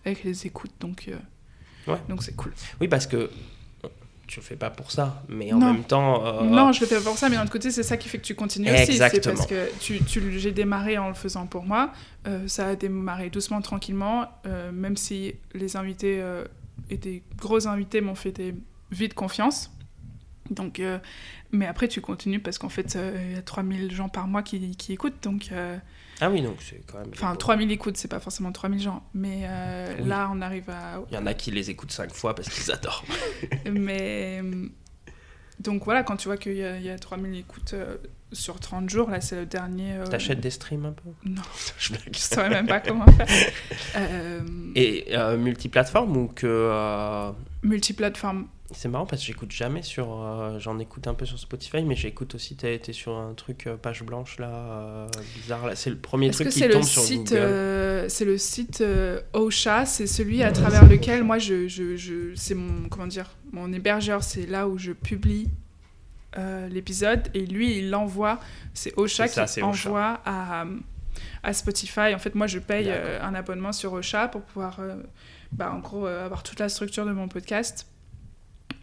avec les écoutes, donc euh, Ouais. donc c'est cool. Oui, parce que tu le fais pas pour ça, mais en Non. même temps. euh, Non, je le fais pas pour ça, mais d'un autre côté, c'est ça qui fait que tu continues aussi. C'est Exactement. parce que tu, tu, j'ai démarré en le faisant pour moi. Euh, ça a démarré doucement, tranquillement, euh, même si les invités et des gros invités m'ont fait des vides confiance. Donc, mais après, tu continues parce qu'en fait, il y a 3000 gens par mois qui, qui écoutent. Donc, Ah oui, donc c'est quand même. enfin, 3000 écoutes, c'est pas forcément 3000 gens. Mais euh, Oui. là, on arrive à, Il y en a qui les écoutent cinq fois parce qu'ils adorent. [LAUGHS] Mais euh, donc voilà, quand tu vois qu'il y, y a 3000 écoutes euh, sur 30 jours, là c'est le dernier. euh, T'achètes des streams un peu? Non, [LAUGHS] Je je saurais même pas comment faire. [LAUGHS] Et multiplateforme ou que. multiplateforme. C'est marrant parce que j'écoute jamais sur. euh, J'en écoute un peu sur Spotify, mais j'écoute aussi. T'as été sur un truc euh, page blanche là, euh, bizarre là. C'est le premier truc que qui le tombe sur site, c'est le site Ocha, c'est celui à travers lequel moi je, je, je c'est mon comment dire, mon hébergeur, c'est là où je publie l'épisode et lui il l'envoie, c'est ça, qui envoie à, à Spotify. En fait, moi je paye un abonnement sur Ocha pour pouvoir, bah, en gros, avoir toute la structure de mon podcast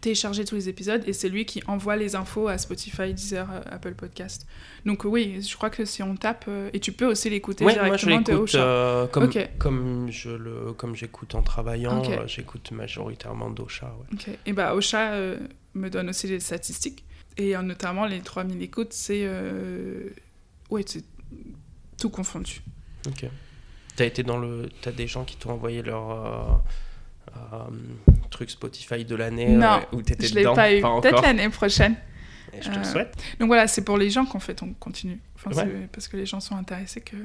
télécharger tous les épisodes et c'est lui qui envoie les infos à Spotify, Deezer, euh, Apple Podcast. Donc oui, je crois que si on tape euh, et tu peux aussi l'écouter Ouais, moi je directement l'écoute euh, comme, je le comme j'écoute en travaillant, euh, j'écoute majoritairement d'Ocha. Ouais. Ok. Et bah Ocha me donne aussi les statistiques et notamment les 3000 écoutes, c'est ouais, c'est tout confondu. Ok. T'as été dans le, t'as des gens qui t'ont envoyé leur truc Spotify de l'année euh, où t'étais Je l'ai dedans. pas eu. Peut-être l'année prochaine. Et je te le Euh, souhaite. Donc voilà, c'est pour les gens qu'en fait on continue. Enfin, Ouais. c'est parce que les gens sont intéressés que,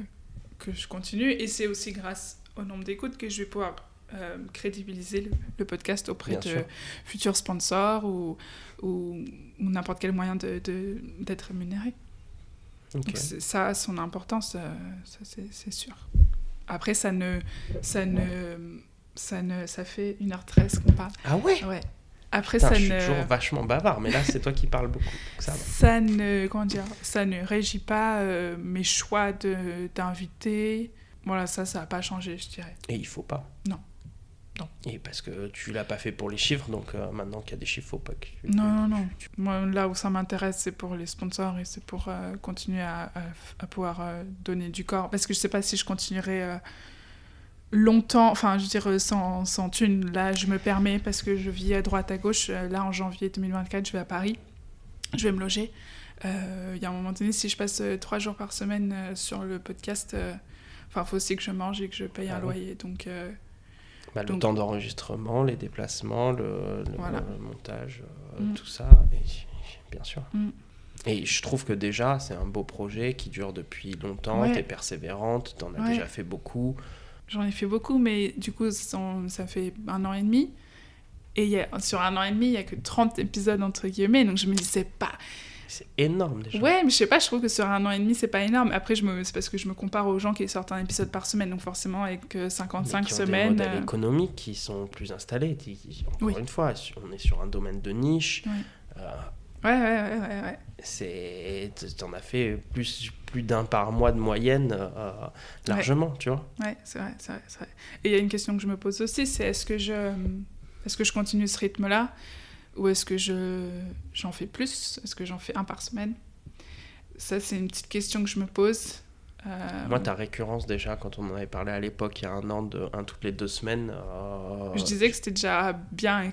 que je continue. Et c'est aussi grâce au nombre d'écoutes que je vais pouvoir euh, crédibiliser le, le podcast auprès Bien de sûr. futurs sponsors ou, ou, ou n'importe quel moyen d'être de, d'être rémunéré. Donc ça a son importance, euh, c'est sûr. Après, ça ne, ça ne, ça ne, ça fait 1h13 qu'on parle. Ah ouais. Ouais. Après, Putain, ça je suis toujours vachement bavard, mais là c'est toi qui parles beaucoup. ça ne, comment dire, ça ne régit pas euh, mes choix de d'invités. Voilà, ça, ça n'a pas changé, je dirais. Et il faut pas. Non. Non. Et parce que tu l'as pas fait pour les chiffres, donc euh, maintenant qu'il y a des chiffres, faut pas que. tu- Non, non, non. Moi, là où ça m'intéresse, c'est pour les sponsors et c'est pour euh, continuer à, à- à pouvoir donner du corps. Parce que je sais pas si je continuerai longtemps, enfin, je veux dire, sans, sans thune. Là, je me permets parce que je vis à droite, à gauche. Euh, Là, en janvier 2024, je vais à Paris. Je vais me loger. Euh, Il y a un moment donné, si je passe euh, trois jours par semaine sur le podcast, euh, enfin, faut aussi que je mange et que je paye Ah un oui. loyer. Donc, euh, Bah, le temps d'enregistrement, les déplacements, le, le- Voilà. le montage, Mm. tout ça, et- bien sûr. Mm. Et je trouve que déjà, c'est un beau projet qui dure depuis longtemps, Ouais. t'es persévérante, t'en as Ouais. déjà fait beaucoup. J'en ai fait beaucoup, mais du coup, ça fait un an et demi. Et il y a, sur un an et demi, il n'y a que 30 épisodes, entre guillemets. Donc je me dis, c'est pas. C'est énorme déjà. Ouais, mais je sais pas, je trouve que sur un an et demi, c'est pas énorme. Après, je me... c'est parce que je me compare aux gens qui sortent un épisode par semaine. Donc forcément, avec euh, Mais 55 qui ont des semaines. modèles euh, économiques qui sont plus installés. Encore Oui. une fois, on est sur un domaine de niche. Ouais. Euh, Ouais, ouais, ouais, ouais. ouais. c'est t'en as fait plus plus d'un par mois de moyenne euh, largement tu vois Ouais, c'est vrai, c'est vrai. Et il y a une question que je me pose aussi, c'est est-ce que je, est-ce que je continue ce rythme-là ou est-ce que je, j'en fais plus? Est-ce que j'en fais un par semaine? Ça, c'est une petite question que je me pose. Euh, moi ta récurrence déjà quand on en avait parlé à l'époque il y a un an de un toutes les deux semaines euh, je disais que c'était déjà bien Et,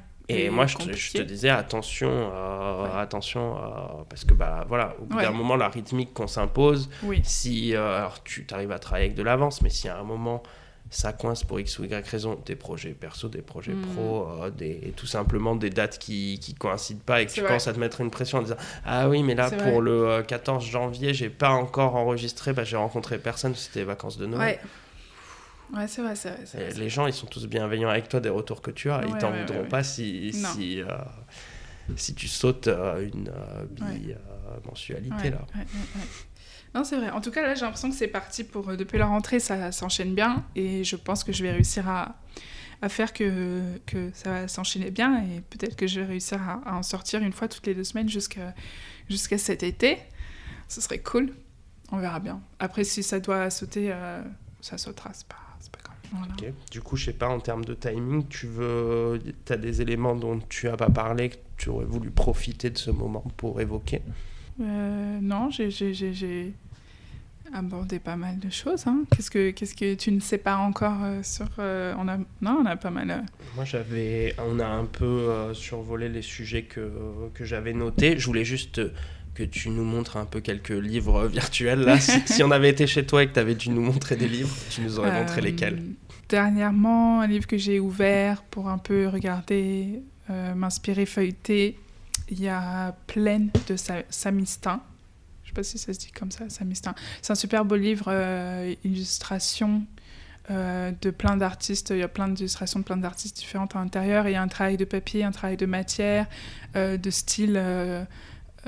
moi, je te, je te, disais attention, euh, attention, euh, parce que bah voilà, au bout d'un moment, la rythmique qu'on s'impose, si alors tu arrives à travailler avec de l'avance, mais si à un moment ça coince pour X ou Y raison, des projets perso, des projets hmm. pro, des, tout simplement des dates qui, qui coïncident pas et que tu commences à te mettre une pression en disant Ah oui, mais là pour le 14 janvier, j'ai pas encore enregistré, bah, j'ai rencontré personne, c'était les vacances de Noël. Ouais, c'est vrai, c'est vrai, Les gens, ils sont tous bienveillants avec toi des retours que tu as. ils t'en voudront pas si, si, euh, si, tu sautes euh, une euh, mensualité là. Non, c'est vrai. En tout cas, là, j'ai l'impression que c'est parti pour. depuis la rentrée, ça s'enchaîne bien. Et je pense que je vais réussir à, à faire que, que ça va s'enchaîner bien. Et peut-être que je vais réussir à, en sortir une fois toutes les deux semaines jusqu'à jusqu'à cet été. Ce serait cool. On verra bien. Après, si ça doit sauter, ça sautera. C'est pas du coup, je sais pas, en termes de timing, tu veux, as des éléments dont tu as pas parlé, que tu aurais voulu profiter de ce moment pour évoquer? Euh, Non, j'ai abordé pas mal de choses. Hein. Qu'est-ce que qu'est-ce que tu ne sais pas encore euh, sur euh, on a non on a pas mal. Moi j'avais on a un peu survolé les sujets que que j'avais notés. Je voulais juste que tu nous montres un peu quelques livres virtuels. Là. si, on avait été chez toi et que tu avais dû nous montrer des livres, tu nous aurais montré lesquels? euh, Dernièrement, un livre que j'ai ouvert pour un peu regarder, euh, m'inspirer, feuilleter, il y a Pleine de Samistin. Je sais pas si ça se dit comme ça, Samistin. C'est un super beau livre, euh, illustration de plein d'artistes. Il y a plein d'illustrations de plein d'artistes différentes à l'intérieur. Il y a un travail de papier, un travail de matière, de style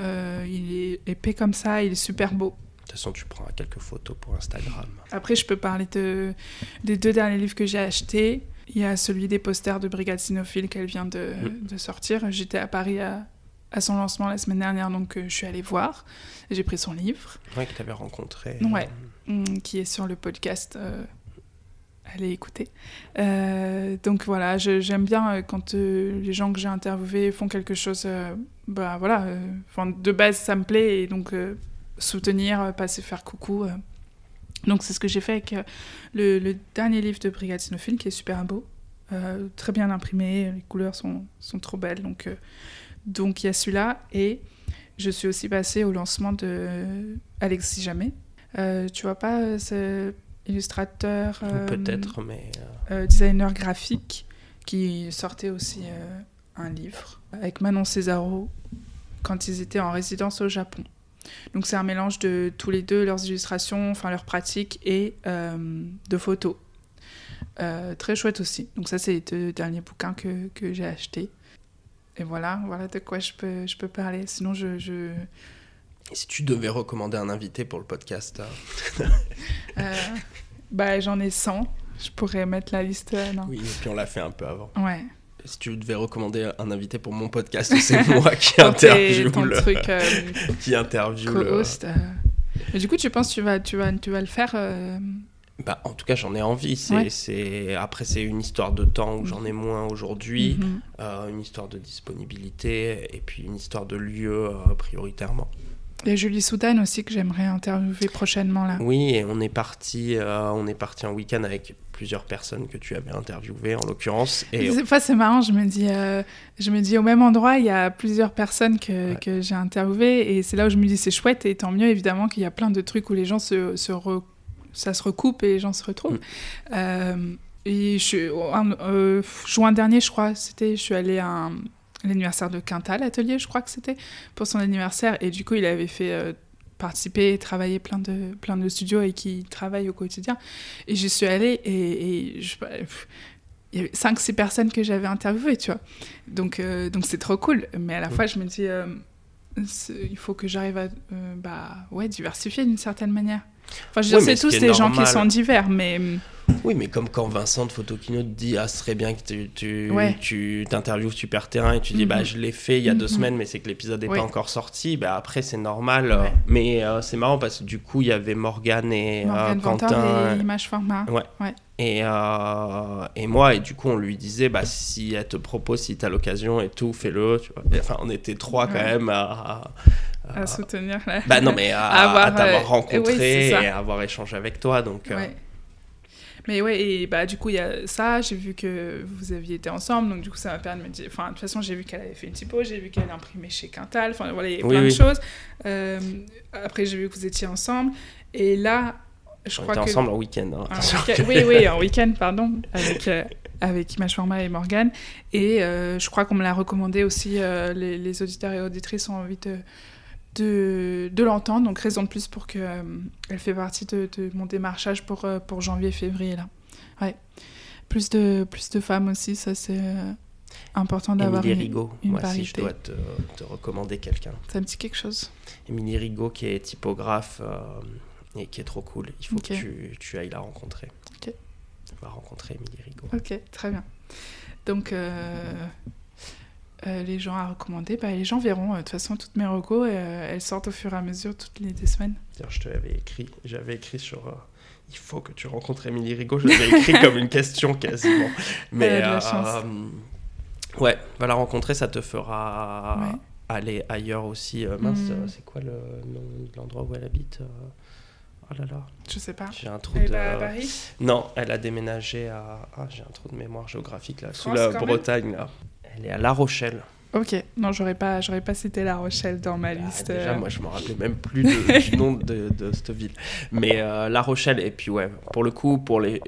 euh, il est épais comme ça, il est super beau. De toute façon, tu prends quelques photos pour Instagram. Après, je peux parler de, des deux derniers livres que j'ai achetés. Il y a celui des posters de Brigade Sinophile qu'elle vient de, mm. de sortir. J'étais à Paris à, à, son lancement la semaine dernière, donc euh, je suis allée voir. J'ai pris son livre. Ouais, que tu avais rencontré. Ouais, mm, qui est sur le podcast. Euh, allez écouter. Donc voilà, j'aime bien quand les gens que j'ai interviewés font quelque chose. Bah voilà, de base ça me plaît et donc soutenir, passer faire coucou. Donc c'est ce que j'ai fait avec le, dernier livre de Brigade Sinophile qui est super beau, très bien imprimé, les couleurs sont, sont trop belles. Donc donc il y a celui-là et je suis aussi passée au lancement de Alexis Jamais. tu vois pas illustrateur. Euh, Peut-être, mais. Euh, designer graphique, qui sortait aussi euh, un livre avec Manon Césaro quand ils étaient en résidence au Japon. Donc c'est un mélange de tous les deux, leurs illustrations, enfin leurs pratiques et de photos. très chouette aussi. Donc ça, c'est les deux derniers bouquins que, que j'ai achetés. Et voilà, voilà de quoi je peux, je peux parler. Sinon, je, je... Et si tu devais recommander un invité pour le podcast euh, [LAUGHS] bah, J'en ai 100. Je pourrais mettre la liste. Euh, oui, et puis on l'a fait un peu avant. Ouais. Si tu devais recommander un invité pour mon podcast, [LAUGHS] c'est moi qui interviewe le... Truc, euh, [LAUGHS] qui interviewe le... Mais du coup, tu penses que tu vas, tu vas, tu vas le faire bah, en tout cas, j'en ai envie. C'est, Après, c'est une histoire de temps où j'en ai moins aujourd'hui, mm-hmm. une histoire de disponibilité et puis une histoire de lieu prioritairement. A Julie Soudane aussi que j'aimerais interviewer prochainement là. Oui, et on est parti, euh, on est parti en week-end avec plusieurs personnes que tu avais interviewées en l'occurrence. Et des fois c'est marrant, je me dis, euh, je me dis au même endroit il y a plusieurs personnes que, que j'ai interviewées et c'est là où je me dis c'est chouette et tant mieux évidemment qu'il y a plein de trucs où les gens se, se ça se recoupe et les gens se retrouvent. Mm. Euh, et je, juin dernier je crois, c'était, je suis allée à un l'anniversaire de Quintal l'atelier, je crois que c'était, pour son anniversaire. Et du coup, il avait fait euh, participer et travailler plein de, plein de studios et qui travaillent au quotidien. Et j'y suis allée et, je, il y avait 5-6 personnes que j'avais interviewées, tu vois. Donc, euh, donc c'est trop cool. Mais à la fois, je me dis, euh, il faut que j'arrive à bah, ouais, diversifier d'une certaine manière. Enfin, je sais tous des gens qui sont divers, mais oui, mais comme quand Vincent de Photokino te dit Ah, ce serait bien que tu, tu, tu t'interviewes Super Terrain et tu dis Bah, mhm. je l'ai fait il y a deux mhm. semaines, mais c'est que l'épisode n'est pas encore sorti. Bah, après, c'est normal. Euh, mais euh, c'est marrant parce que du coup, il y avait Morgane et euh, Quentin. et Image Format. Ouais. ouais. Et, et moi, et du coup, on lui disait Bah, si elle te propose, si tu as l'occasion et tout, fais-le. Tu vois. enfin, on était trois quand même à, à soutenir. Bah non, mais à, [LAUGHS] t'avoir rencontré et à avoir échangé avec toi. Donc, Mais ouais, et bah, du coup, il y a ça. J'ai vu que vous aviez été ensemble. Donc, du coup, ça m'a permis de me dire. Enfin, de toute façon, j'ai vu qu'elle avait fait une typo. J'ai vu qu'elle imprimait chez Quintal. Enfin, voilà, il y a plein de choses. Euh, après, j'ai vu que vous étiez ensemble. Et là, je On crois était que. ensemble en week-end. hein, [LAUGHS] oui, oui, en week-end, pardon, avec, euh, avec Image Format et Morgane. Et euh, je crois qu'on me l'a recommandé aussi, euh, les, les auditeurs et auditrices ont envie de, de, de l'entendre, donc raison de plus pour qu'elle elle fait partie de, de mon démarchage pour, euh, pour janvier-février. là. Ouais. Plus de, plus de femmes aussi, ça c'est euh, important d'avoir Émilie une, Rigaud, une moi si je parité. dois te, te recommander quelqu'un. Ça me dit quelque chose. Émilie Rigaud qui est typographe euh, et qui est trop cool. Il faut que tu, tu ailles la rencontrer. Ok. On va rencontrer Émilie Rigaud. Ok, très bien. Donc, euh, les gens à recommander, bah, les gens verront. euh, De toute façon, toutes mes recos, euh, elles sortent au fur et à mesure, toutes les deux semaines. D'ailleurs, je te l'avais écrit. J'avais écrit sur. il faut que tu rencontres Émilie Rigaud. Je l'avais écrit comme une question quasiment. [LAUGHS] Mais Elle a de la chance. ouais, va la rencontrer, ça te fera Ouais. aller ailleurs aussi. Euh, mince, Mm. c'est quoi le nom de l'endroit où elle habite Oh là là, Je sais pas. j'ai un trou Elle de. à Paris? Non, elle a déménagé à. Ah, j'ai un trou de mémoire géographique là, sous la Bretagne là. Elle est à La Rochelle. Ok, non, j'aurais pas, j'aurais pas cité La Rochelle dans ma Ah, liste. déjà, euh. moi, je me rappelais même plus de- du [LAUGHS] nom de, de cette ville. Mais euh, La Rochelle, et puis ouais, pour le coup, pour les.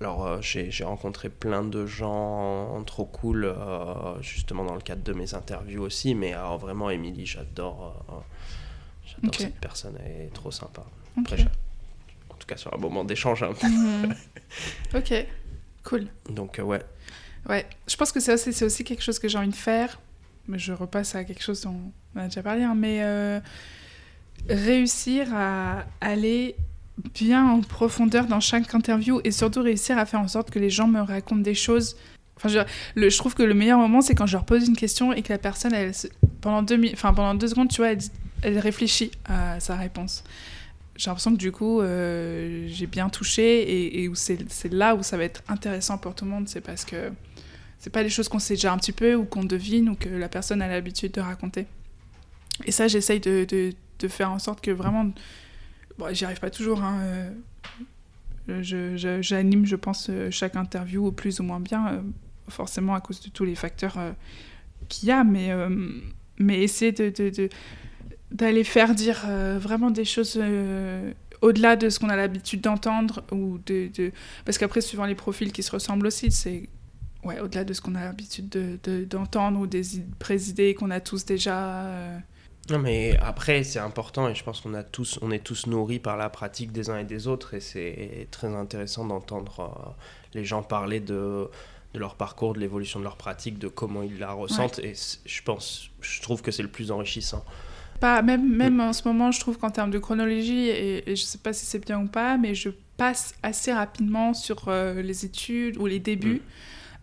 Alors, euh, j'ai rencontré plein de gens trop cool, euh, justement dans le cadre de mes interviews aussi. Mais alors, vraiment, Émilie, j'adore. j'adore cette personne, elle est trop sympa. Après, j'ai- en tout cas, sur un moment d'échange. hein. Mhm. [LAUGHS] ok, cool. Donc, ouais. Ouais, je pense que c'est aussi, quelque chose que j'ai envie de faire. Je repasse à quelque chose dont on a déjà parlé, hein, mais euh, réussir à aller bien en profondeur dans chaque interview et surtout réussir à faire en sorte que les gens me racontent des choses. Enfin, je, le- je trouve que le meilleur moment, c'est quand je leur pose une question et que la personne, elle, pendant, deux, enfin, pendant deux secondes, tu vois, elle, réfléchit à sa réponse. J'ai l'impression que du coup, euh, j'ai bien touché et, et c'est là où ça va être intéressant pour tout le monde, c'est parce que c'est pas des choses qu'on sait déjà un petit peu ou qu'on devine ou que la personne a l'habitude de raconter. Et ça, j'essaye de, de, de faire en sorte que vraiment. Bon, j'y arrive pas toujours. Hein, euh, je- J'anime, je, pense, euh, chaque interview au plus ou moins bien, euh, forcément à cause de tous les facteurs euh, qu'il y a, mais, euh, mais essayer de, d'aller faire dire euh, vraiment des choses euh, au-delà de ce qu'on a l'habitude d'entendre ou de- parce qu'après suivant les profils qui se ressemblent aussi c'est ouais au-delà de ce qu'on a l'habitude de- de- d'entendre ou des id- présidés qu'on a tous déjà euh, Non, mais après, c'est important et je pense qu'on tous, on est tous nourris par la pratique des uns et des autres et c'est très intéressant d'entendre euh, les gens parler de, de leur parcours, de l'évolution de leur pratique, de comment ils la ressentent et je pense, je trouve que c'est le plus enrichissant. pas même même en ce moment je trouve qu'en termes de chronologie et, et je sais pas si c'est bien ou pas mais je passe assez rapidement sur euh, les études ou les débuts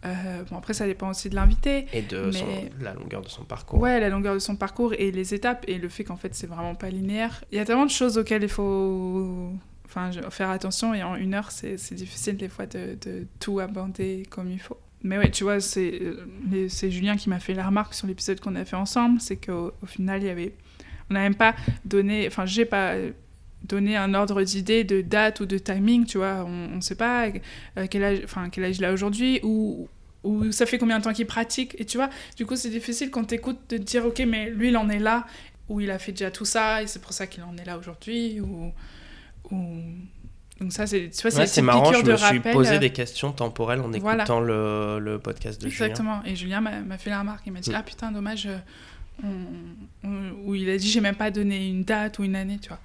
Euh, bon après ça dépend aussi de l'invité Et de son- Mais- la longueur de son parcours. Ouais, la longueur de son parcours et les étapes et le fait qu'en fait c'est vraiment pas linéaire. Il y a tellement de choses auxquelles il faut enfin, faire attention et en une heure c'est difficile des fois de, de tout aborder comme il faut. Mais ouais, tu vois, c'est euh, c'est Julien qui m'a fait la remarque sur l'épisode qu'on a fait ensemble, c'est qu'au au final il y avait, on n'a même pas donné, enfin j'ai pas donné un ordre d'idée de date ou de timing, tu vois, on ne sait pas euh, quel âge, enfin quel âge il a aujourd'hui ou ou ça fait combien de temps qu'il pratique et tu vois du coup, c'est difficile quand t'écoutes de te dire, ok, mais lui, il en est là, ou il a fait déjà tout ça, et c'est pour ça qu'il en est là aujourd'hui, ou, ou... Donc ça, c'est, tu vois, c'est Ouais, c'est marrant, je me de suis rappel. posé euh, des questions temporelles en Voilà. écoutant le, le podcast de Julien. Exactement. Et Julien m'a fait la remarque. Il m'a dit Mm. Ah putain, dommage. euh, on- on- Ou il a dit J'ai même pas donné une date ou une année, tu vois.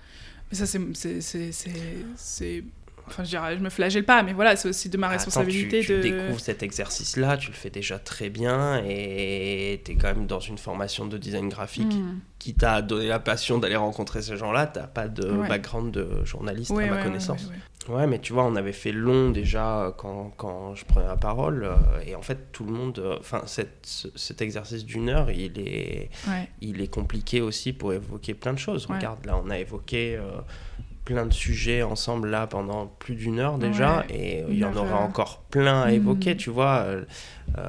Mais ça, c'est. Enfin, je dirais, je me flagelle pas, mais voilà, c'est aussi de ma Attends, responsabilité tu, tu de. découvres cet exercice-là, tu le fais déjà très bien et tu es quand même dans une formation de design graphique Mm. qui t'a donné la passion d'aller rencontrer ces gens-là. T'as pas de Ouais. background de journaliste Ouais, à ma ouais, connaissance. ouais, mais tu vois, on avait fait long déjà euh, quand, quand je prenais la parole. euh, et en fait, tout le monde. euh, Enfin, cet exercice d'une heure, il est, Ouais. il est compliqué aussi pour évoquer plein de choses. Ouais. Regarde, là, on a évoqué. euh, plein de sujets ensemble là pendant plus d'une heure déjà. Ouais, et il y en aura encore plein à évoquer tu vois euh, euh,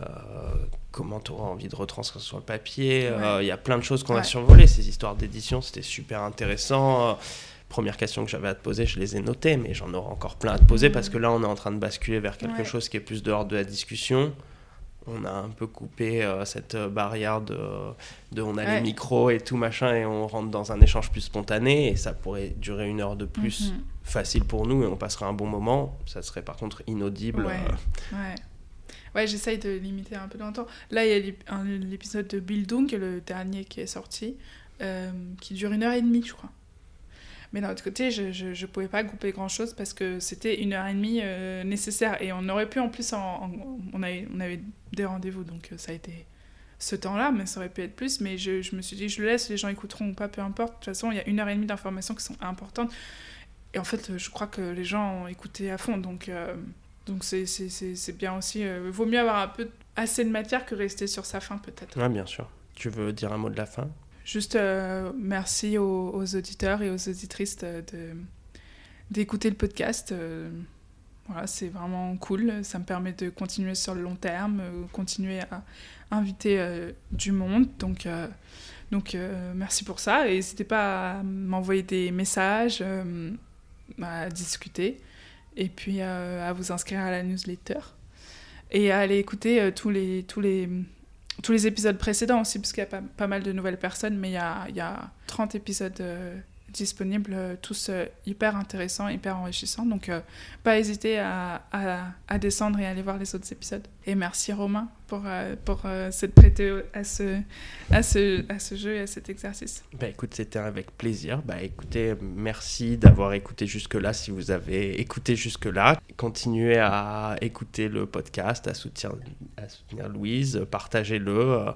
comment tu auras envie de retranscrire sur le papier euh, il Ouais. y a plein de choses qu'on a survolées. Ces histoires d'édition c'était super intéressant. Premières questions que j'avais à te poser, je les ai notées, mais j'en aurai encore plein à te poser parce que là, on est en train de basculer vers quelque chose qui est plus dehors de la discussion. On a un peu coupé euh, cette euh, barrière de, de on a Ouais. les micros et tout machin et on rentre dans un échange plus spontané et ça pourrait durer une heure de plus Mhm. facile pour nous et on passerait un bon moment. Ça serait par contre inaudible. Ouais. euh, Ouais. Ouais, j'essaye de limiter un peu longtemps. Là, il y a l'épisode de Bill Dung, le dernier qui est sorti, euh, qui dure une heure et demie, je crois. Mais d'un autre côté, je, je pouvais pas couper grand chose parce que c'était une heure et demie euh, nécessaire. Et on aurait pu en plus, on, avait, des rendez-vous, donc euh, ça a été ce temps-là, mais ça aurait pu être plus. Mais je, me suis dit, je le laisse, les gens écouteront ou pas, peu importe. De toute façon, il y a une heure et demie d'informations qui sont importantes. Et en fait, euh, je crois que les gens ont écouté à fond. Donc, donc c'est, c'est, c'est, bien aussi. euh, vaut mieux avoir un peu assez de matière que rester sur sa fin, peut-être. Ouais, bien sûr. Tu veux dire un mot de la fin? Juste euh, merci aux, auditeurs et aux auditrices d'écouter le podcast. euh, voilà, c'est vraiment cool. Ça me permet de continuer sur le long terme, euh, continuer à inviter du monde. Donc, donc merci pour ça. Et n'hésitez pas à m'envoyer des messages, à discuter. Et puis à vous inscrire à la newsletter. Et à aller écouter tous les... Tous les tous les épisodes précédents aussi, parce qu'il y a pas, mal de nouvelles personnes, mais il y a, y a 30 épisodes euh, disponibles, euh, tous euh, hyper intéressants, hyper enrichissants. Donc, pas hésiter à, à descendre et aller voir les autres épisodes. Et merci Romain pour, euh, pour euh, s'être prêté au- à ce, à, ce, à ce jeu et à cet exercice. Bah écoute, c'était avec plaisir. Bah écoutez, merci d'avoir écouté jusque-là si vous avez écouté jusque-là. Continuez à écouter le podcast, à soutenir, à soutenir Louise, partagez-le, euh,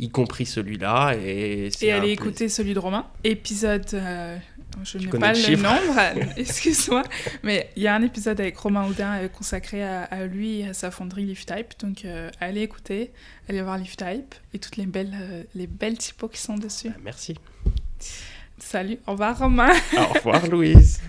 y compris celui-là. Et, Et allez écouter celui de Romain. Épisode. euh, je n'ai pas le le, nombre, [LAUGHS] [LAUGHS] excuse-moi. Mais il y a un épisode avec Romain Houdin euh, consacré à, à lui et à sa fonderie LiftType. Donc euh, allez écouter, allez voir LiftType et toutes les belles, euh, les belles typos qui sont dessus. Bah, merci. Salut, au revoir Romain. Au revoir [LAUGHS] Louise.